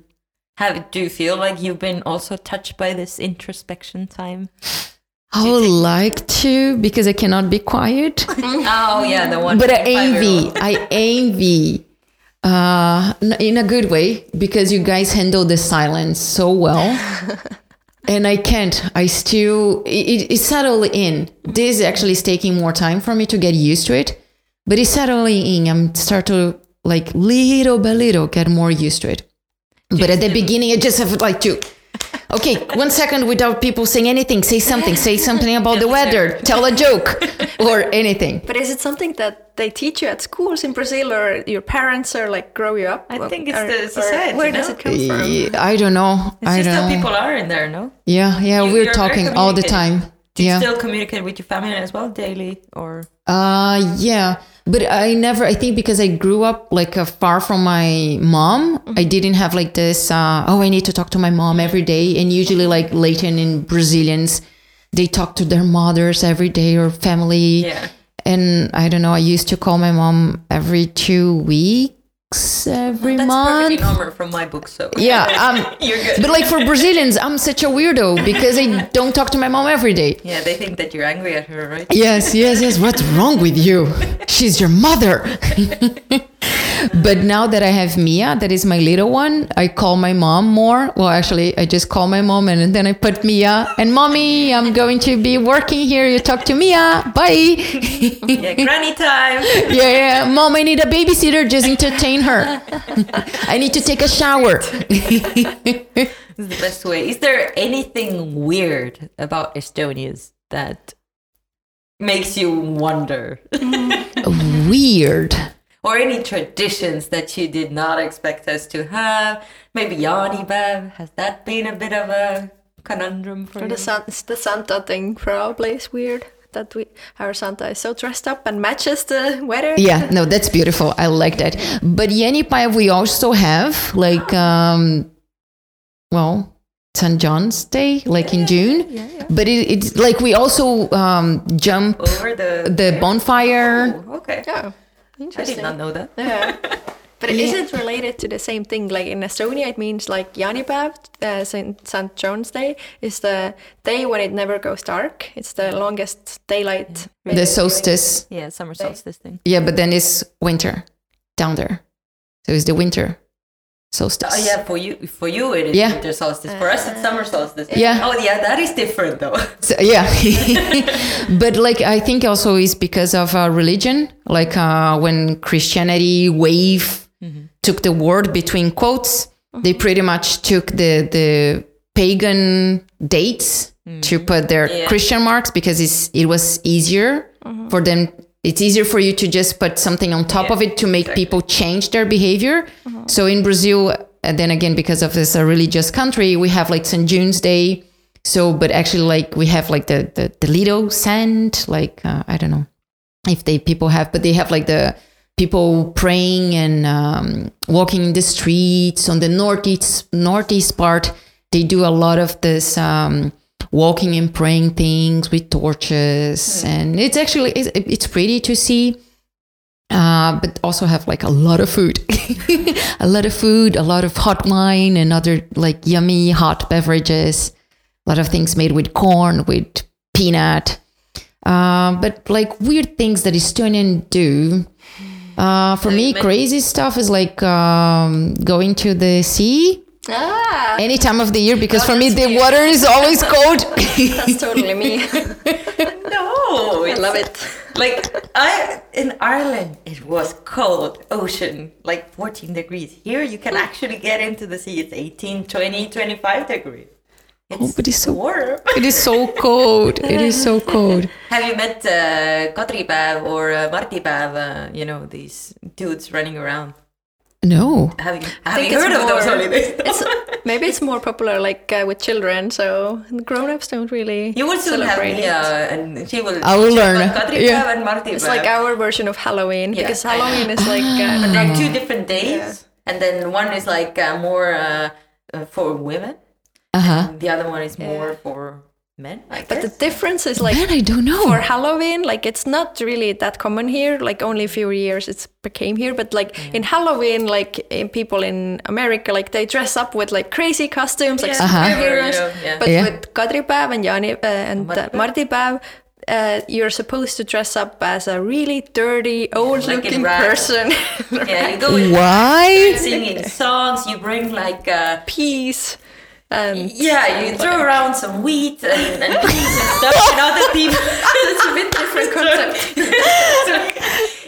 Have do you feel like you've been also touched by this introspection time? I would like to because I cannot be quiet. oh yeah, the one. but I envy. I envy. Uh, in a good way because you guys handle the silence so well. and I can't. I still it, it- it's settling in. This actually is taking more time for me to get used to it, but it's settling in. I'm start to like little by little get more used to it. But at the beginning, I just have like to. Okay, one second without people saying anything. Say something. Say something about the weather. Tell a joke or anything. But is it something that they teach you at schools in Brazil, or your parents are like grow you up? I think it's Or- the or society, Where does it come from? I don't know. It's I just don't know. people are in there, no? Yeah, yeah, You- we're talking all the time. Do you yeah. still communicate with your family as well daily, or uh yeah, but I never I think because I grew up like uh, far from my mom, I didn't have like this uh oh I need to talk to my mom every day and usually like Latin and Brazilians they talk to their mothers every day or family. yeah? And I don't know, I used to call my mom every 2 weeks every That's month. normal from my book, so Yeah, um, you're good. but like for Brazilians, I'm such a weirdo because I don't talk to my mom every day. yeah, they think that you're angry at her, right? Yes, yes, yes. What's wrong with you? She's your mother. But now that I have Mia, that is my little one, I call my mom more. Well, actually, I just call my mom and then I put Mia and mommy, I'm going to be working here. You talk to Mia. Bye. Yeah, granny time. yeah, yeah. Mom, I need a babysitter. Just entertain her. I need to take a shower. This is the best way. Is there anything weird about Estonians that makes you wonder? Mm. Weird. Or any traditions that you did not expect us to have? Maybe Jaanipäev, has that been a bit of a conundrum for Or you? the, San- the Santa thing probably is weird. That we our Santa is so dressed up and matches the weather. Yeah, no, that's beautiful. I like that. But Yenipai, we also have like, um, well, St. John's Day, like in June. Yeah, yeah. But it, it's like we also um, jump Over the... the bonfire. Oh, okay. Yeah, I did interesting. not know that. Yeah. But is it related to the same thing? Like in Estonia, it means like Jaanipäev, uh, Saint St. John's Day, is the day when it never goes dark. It's the longest daylight. The solstice. Yeah, summer solstice thing. Yeah, but then it's winter down there. So it's the winter solstice. Oh yeah, for you, for you it is Yeah. winter solstice. For us, it's summer solstice. Yeah. Oh yeah, that is different though. So, yeah. but like I think also is because of uh, religion. Like uh, when Christianity wave took the word between quotes, they pretty much took the the pagan dates to put their Yeah. Christian marks because it's it was easier for them. It's easier for you to just put something on top Yeah, of it to make exactly. people change their behavior. So in Brazil, and then again because of this a religious country, we have like St. June's Day. So, but actually, like we have like the the, the little sand, like uh, I don't know if they people have, but they have like the people praying and um, walking in the streets on the northeast northeast part. They do a lot of this um, walking and praying things with torches, and it's actually it's, it's pretty to see. Uh, but also have like a lot of food, a lot of food, a lot of hot wine and other like yummy hot beverages. A lot of things made with corn, with peanut. Uh, but like weird things that Estonian do. Uh, for me, crazy stuff is like um, going to the sea Ah, any time of the year because for me the water is always cold. that's totally me. no, I love it. Like I in Ireland, it was cold ocean, like 14 degrees. Here, you can actually get into the sea. It's 18, 20, 25 degrees. It's Oh, but it's so- warm. it is so cold. It is so cold. Have you met uh, Kadripäev or uh, Mardipäev? Uh, you know these dudes running around. No. Have you have think you it's heard of those holidays? It's maybe it's more popular like uh, with children, so grown-ups don't really. you will soon have celebrate it. Mia, and she will. I will learn. about Yeah. and Mardipäev. It's like our version of Halloween Yeah. because Halloween is like uh, But there are two different days, and then one is like uh, more uh, uh, for women, Uh huh. and the other one is more for men. I But the difference is like Man, I don't know. for Halloween, like it's not really that common here. Like only a few years it's became here. But like in Halloween, like in people in America, like they dress up with like crazy costumes, like Yeah. Uh-huh. superheroes. Yeah. But Yeah. with Kadripäev and Jani uh, and uh, Mardipäev. Uh, you're supposed to dress up as a really dirty, old-looking rat. person. yeah, you go with Why? singing songs. You bring like. Uh, Peace. And yeah, you throw around some wheat and, and peas and stuff in other people. it's a bit different concept.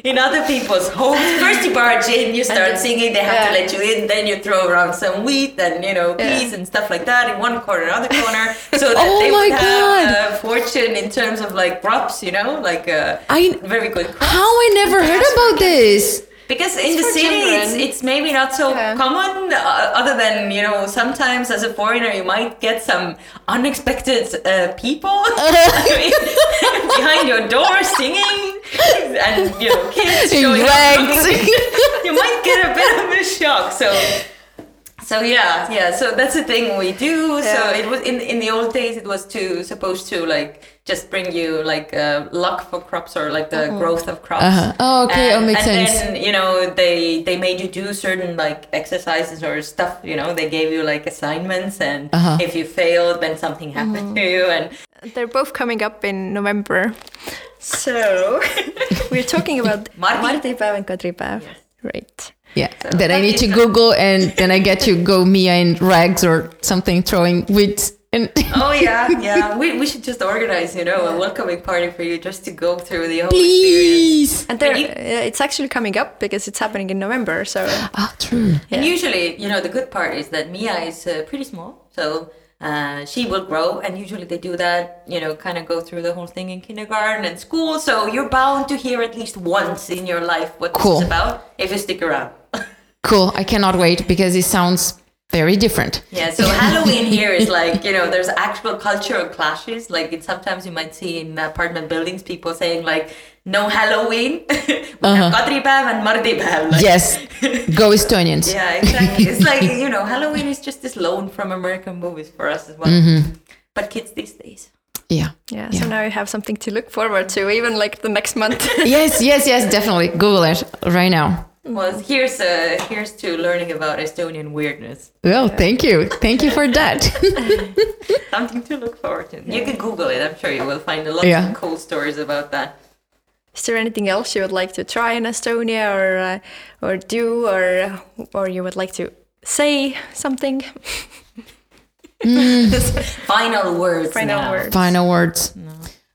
in other people's homes, first you barge in, you start singing. They have to let you in. Then you throw around some wheat and you know Yeah. peas and stuff like that in one corner, other corner, so that Oh they would have a fortune in terms of like crops. You know, like a I very good crop. how I never heard about this. Because in the city, it's, it's maybe not so Yeah. common, uh, other than, you know, sometimes as a foreigner, you might get some unexpected uh, people behind your door singing and, you know, kids showing up. you might get a bit of a shock. So, so yeah, yeah. So that's the thing we do. So it was in in the old days. It was to supposed to like just bring you like uh, luck for crops or like the growth of crops. Uh-huh. Oh, okay. And, oh, makes and sense. then you know they they made you do certain like exercises or stuff. You know they gave you like assignments, and Uh-huh. if you failed, then something happened to you. And they're both coming up in November. So we're talking about Mardi. Mardipäev and Kadripäev. Right. Yeah, Then I need to Google, and then I get to go Mia in rags or something, throwing weeds. And Oh yeah, yeah. We, we should just organize, you know, a welcoming party for you just to go through the whole experience. please. And there, you- uh, it's actually coming up because it's happening in November. So Ah, true. And usually, you know, the good part is that Mia is uh, pretty small, so uh, she will grow. And usually, they do that, you know, kind of go through the whole thing in kindergarten and school. So you're bound to hear at least once in your life what Cool. this is about if you stick around. Cool. I cannot wait because it sounds very different. Yeah, so Halloween here is like, you know, there's actual cultural clashes. Like, it, sometimes you might see in apartment buildings people saying, like, no Halloween. we have Kadripäev and Mardipäev. Like, Yes. Go Estonians. Yeah, exactly. It's like, you know, Halloween is just this loan from American movies for us as well. Mm-hmm. But kids these days. Yeah. yeah, so now you have something to look forward to, even like the next month. Yes, yes, yes, definitely. Google it right now. Well, here's uh, here's to learning about Estonian weirdness. Well, thank you. Thank you for that. Something to look forward to. You can Google it. I'm sure you will find a lot Yeah. of cool stories about that. Is there anything else you would like to try in Estonia, or uh, or do, or or you would like to say something? Final words. Final now. words. Final words.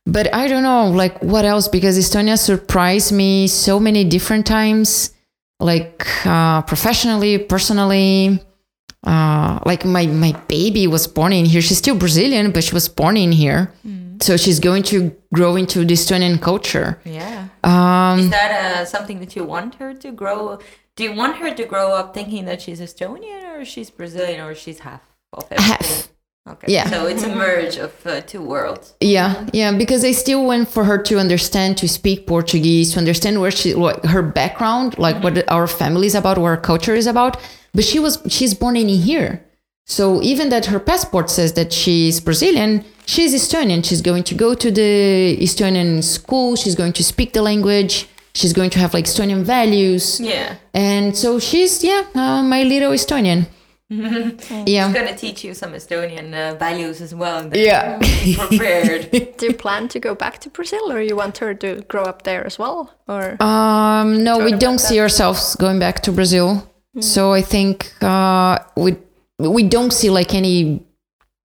But I don't know, like what else? Because Estonia surprised me so many different times, like uh, professionally, personally. Uh, like my my baby was born in here. She's still Brazilian, but she was born in here, so she's going to grow into the Estonian culture. Yeah. Um, Is that uh, something that you want her to grow? Do you want her to grow up thinking that she's Estonian or she's Brazilian or she's half of everything? Half. Okay. Yeah. So it's a merge of uh, two worlds. Yeah, yeah, because I still want for her to understand, to speak Portuguese, to understand where she, what, her background, like what our family is about, what our culture is about. But she was, she's born in here, so even that her passport says that she's Brazilian, she's Estonian. She's going to go to the Estonian school. She's going to speak the language. She's going to have like Estonian values, Yeah. and so she's yeah, uh, my little Estonian. Yeah, I'm gonna teach you some Estonian uh, values as well. yeah. prepared. Do you plan to go back to Brazil, or you want her to grow up there as well, or? Um, no, we don't that? see ourselves going back to Brazil. So I think uh, we we don't see like any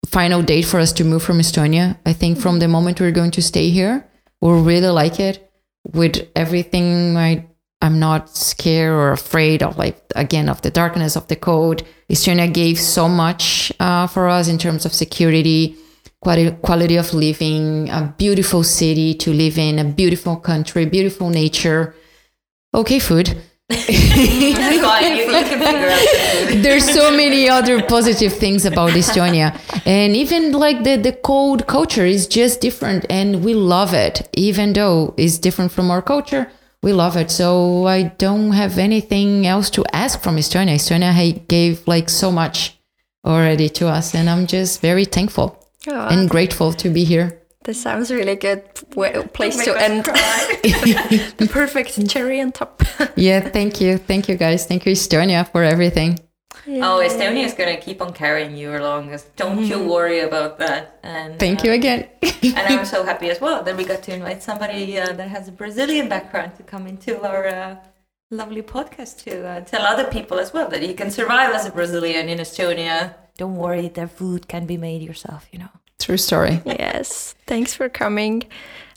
final date for us to move from Estonia. I think from the moment we're going to stay here, we'll really like it. With everything, I I'm not scared or afraid of like again of the darkness of the code. Estonia gave so much uh, for us in terms of security, quality quality of living, a beautiful city to live in, a beautiful country, beautiful nature. Okay, food. That's fine. You, you can figure out the food. There's so many other positive things about Estonia. And even like the, the cold culture is just different and we love it. Even though it's different from our culture, we love it. So I don't have anything else to ask from Estonia. Estonia ha- gave like so much already to us and I'm just very thankful Oh, and grateful to be here. this sounds really good. w- place Make to end. The perfect cherry on top. Yeah, thank you. Thank you guys. Thank you Estonia for everything. Oh, Estonia is gonna keep on carrying you along. Don't you worry about that. And Thank uh, you again. and I'm so happy as well that we got to invite somebody uh, that has a Brazilian background to come into our uh, lovely podcast to uh, tell other people as well that you can survive as a Brazilian in Estonia. Don't worry, their food can be made yourself, you know. True story. yes. Thanks for coming.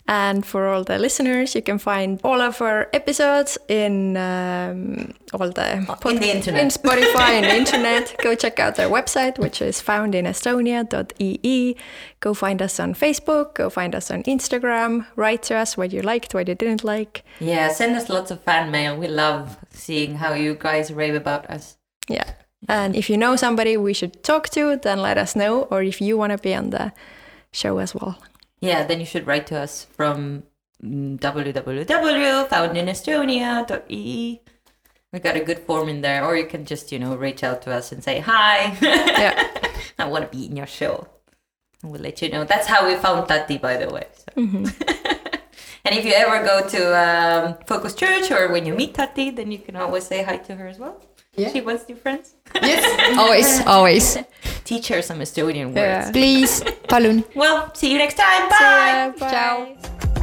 And for all the listeners, you can find all of our episodes in um, all the in the internet. in Spotify and the internet. Go check out their website, which is foundinestonia.ee. Go find us on Facebook. Go find us on Instagram. Write to us what you liked, what you didn't like. Yeah, send us lots of fan mail. We love seeing how you guys rave about us. Yeah. And if you know somebody we should talk to, then let us know. Or if you want to be on the show as well. Yeah, then you should write to us from www.foundinestonia.ee. We got a good form in there, or you can just, you know, reach out to us and say, Hi, Yeah. I want to be in your show. We'll let you know. That's how we found Tati, by the way. So. and if you ever go to um, Focus Church or when you meet Tati, then you can always say hi to her as well. Yeah. She wants new friends. Yes, always, always. Teach her some Estonian words. Yeah. Please, palun. Well, see you next time. Bye. Bye. Ciao.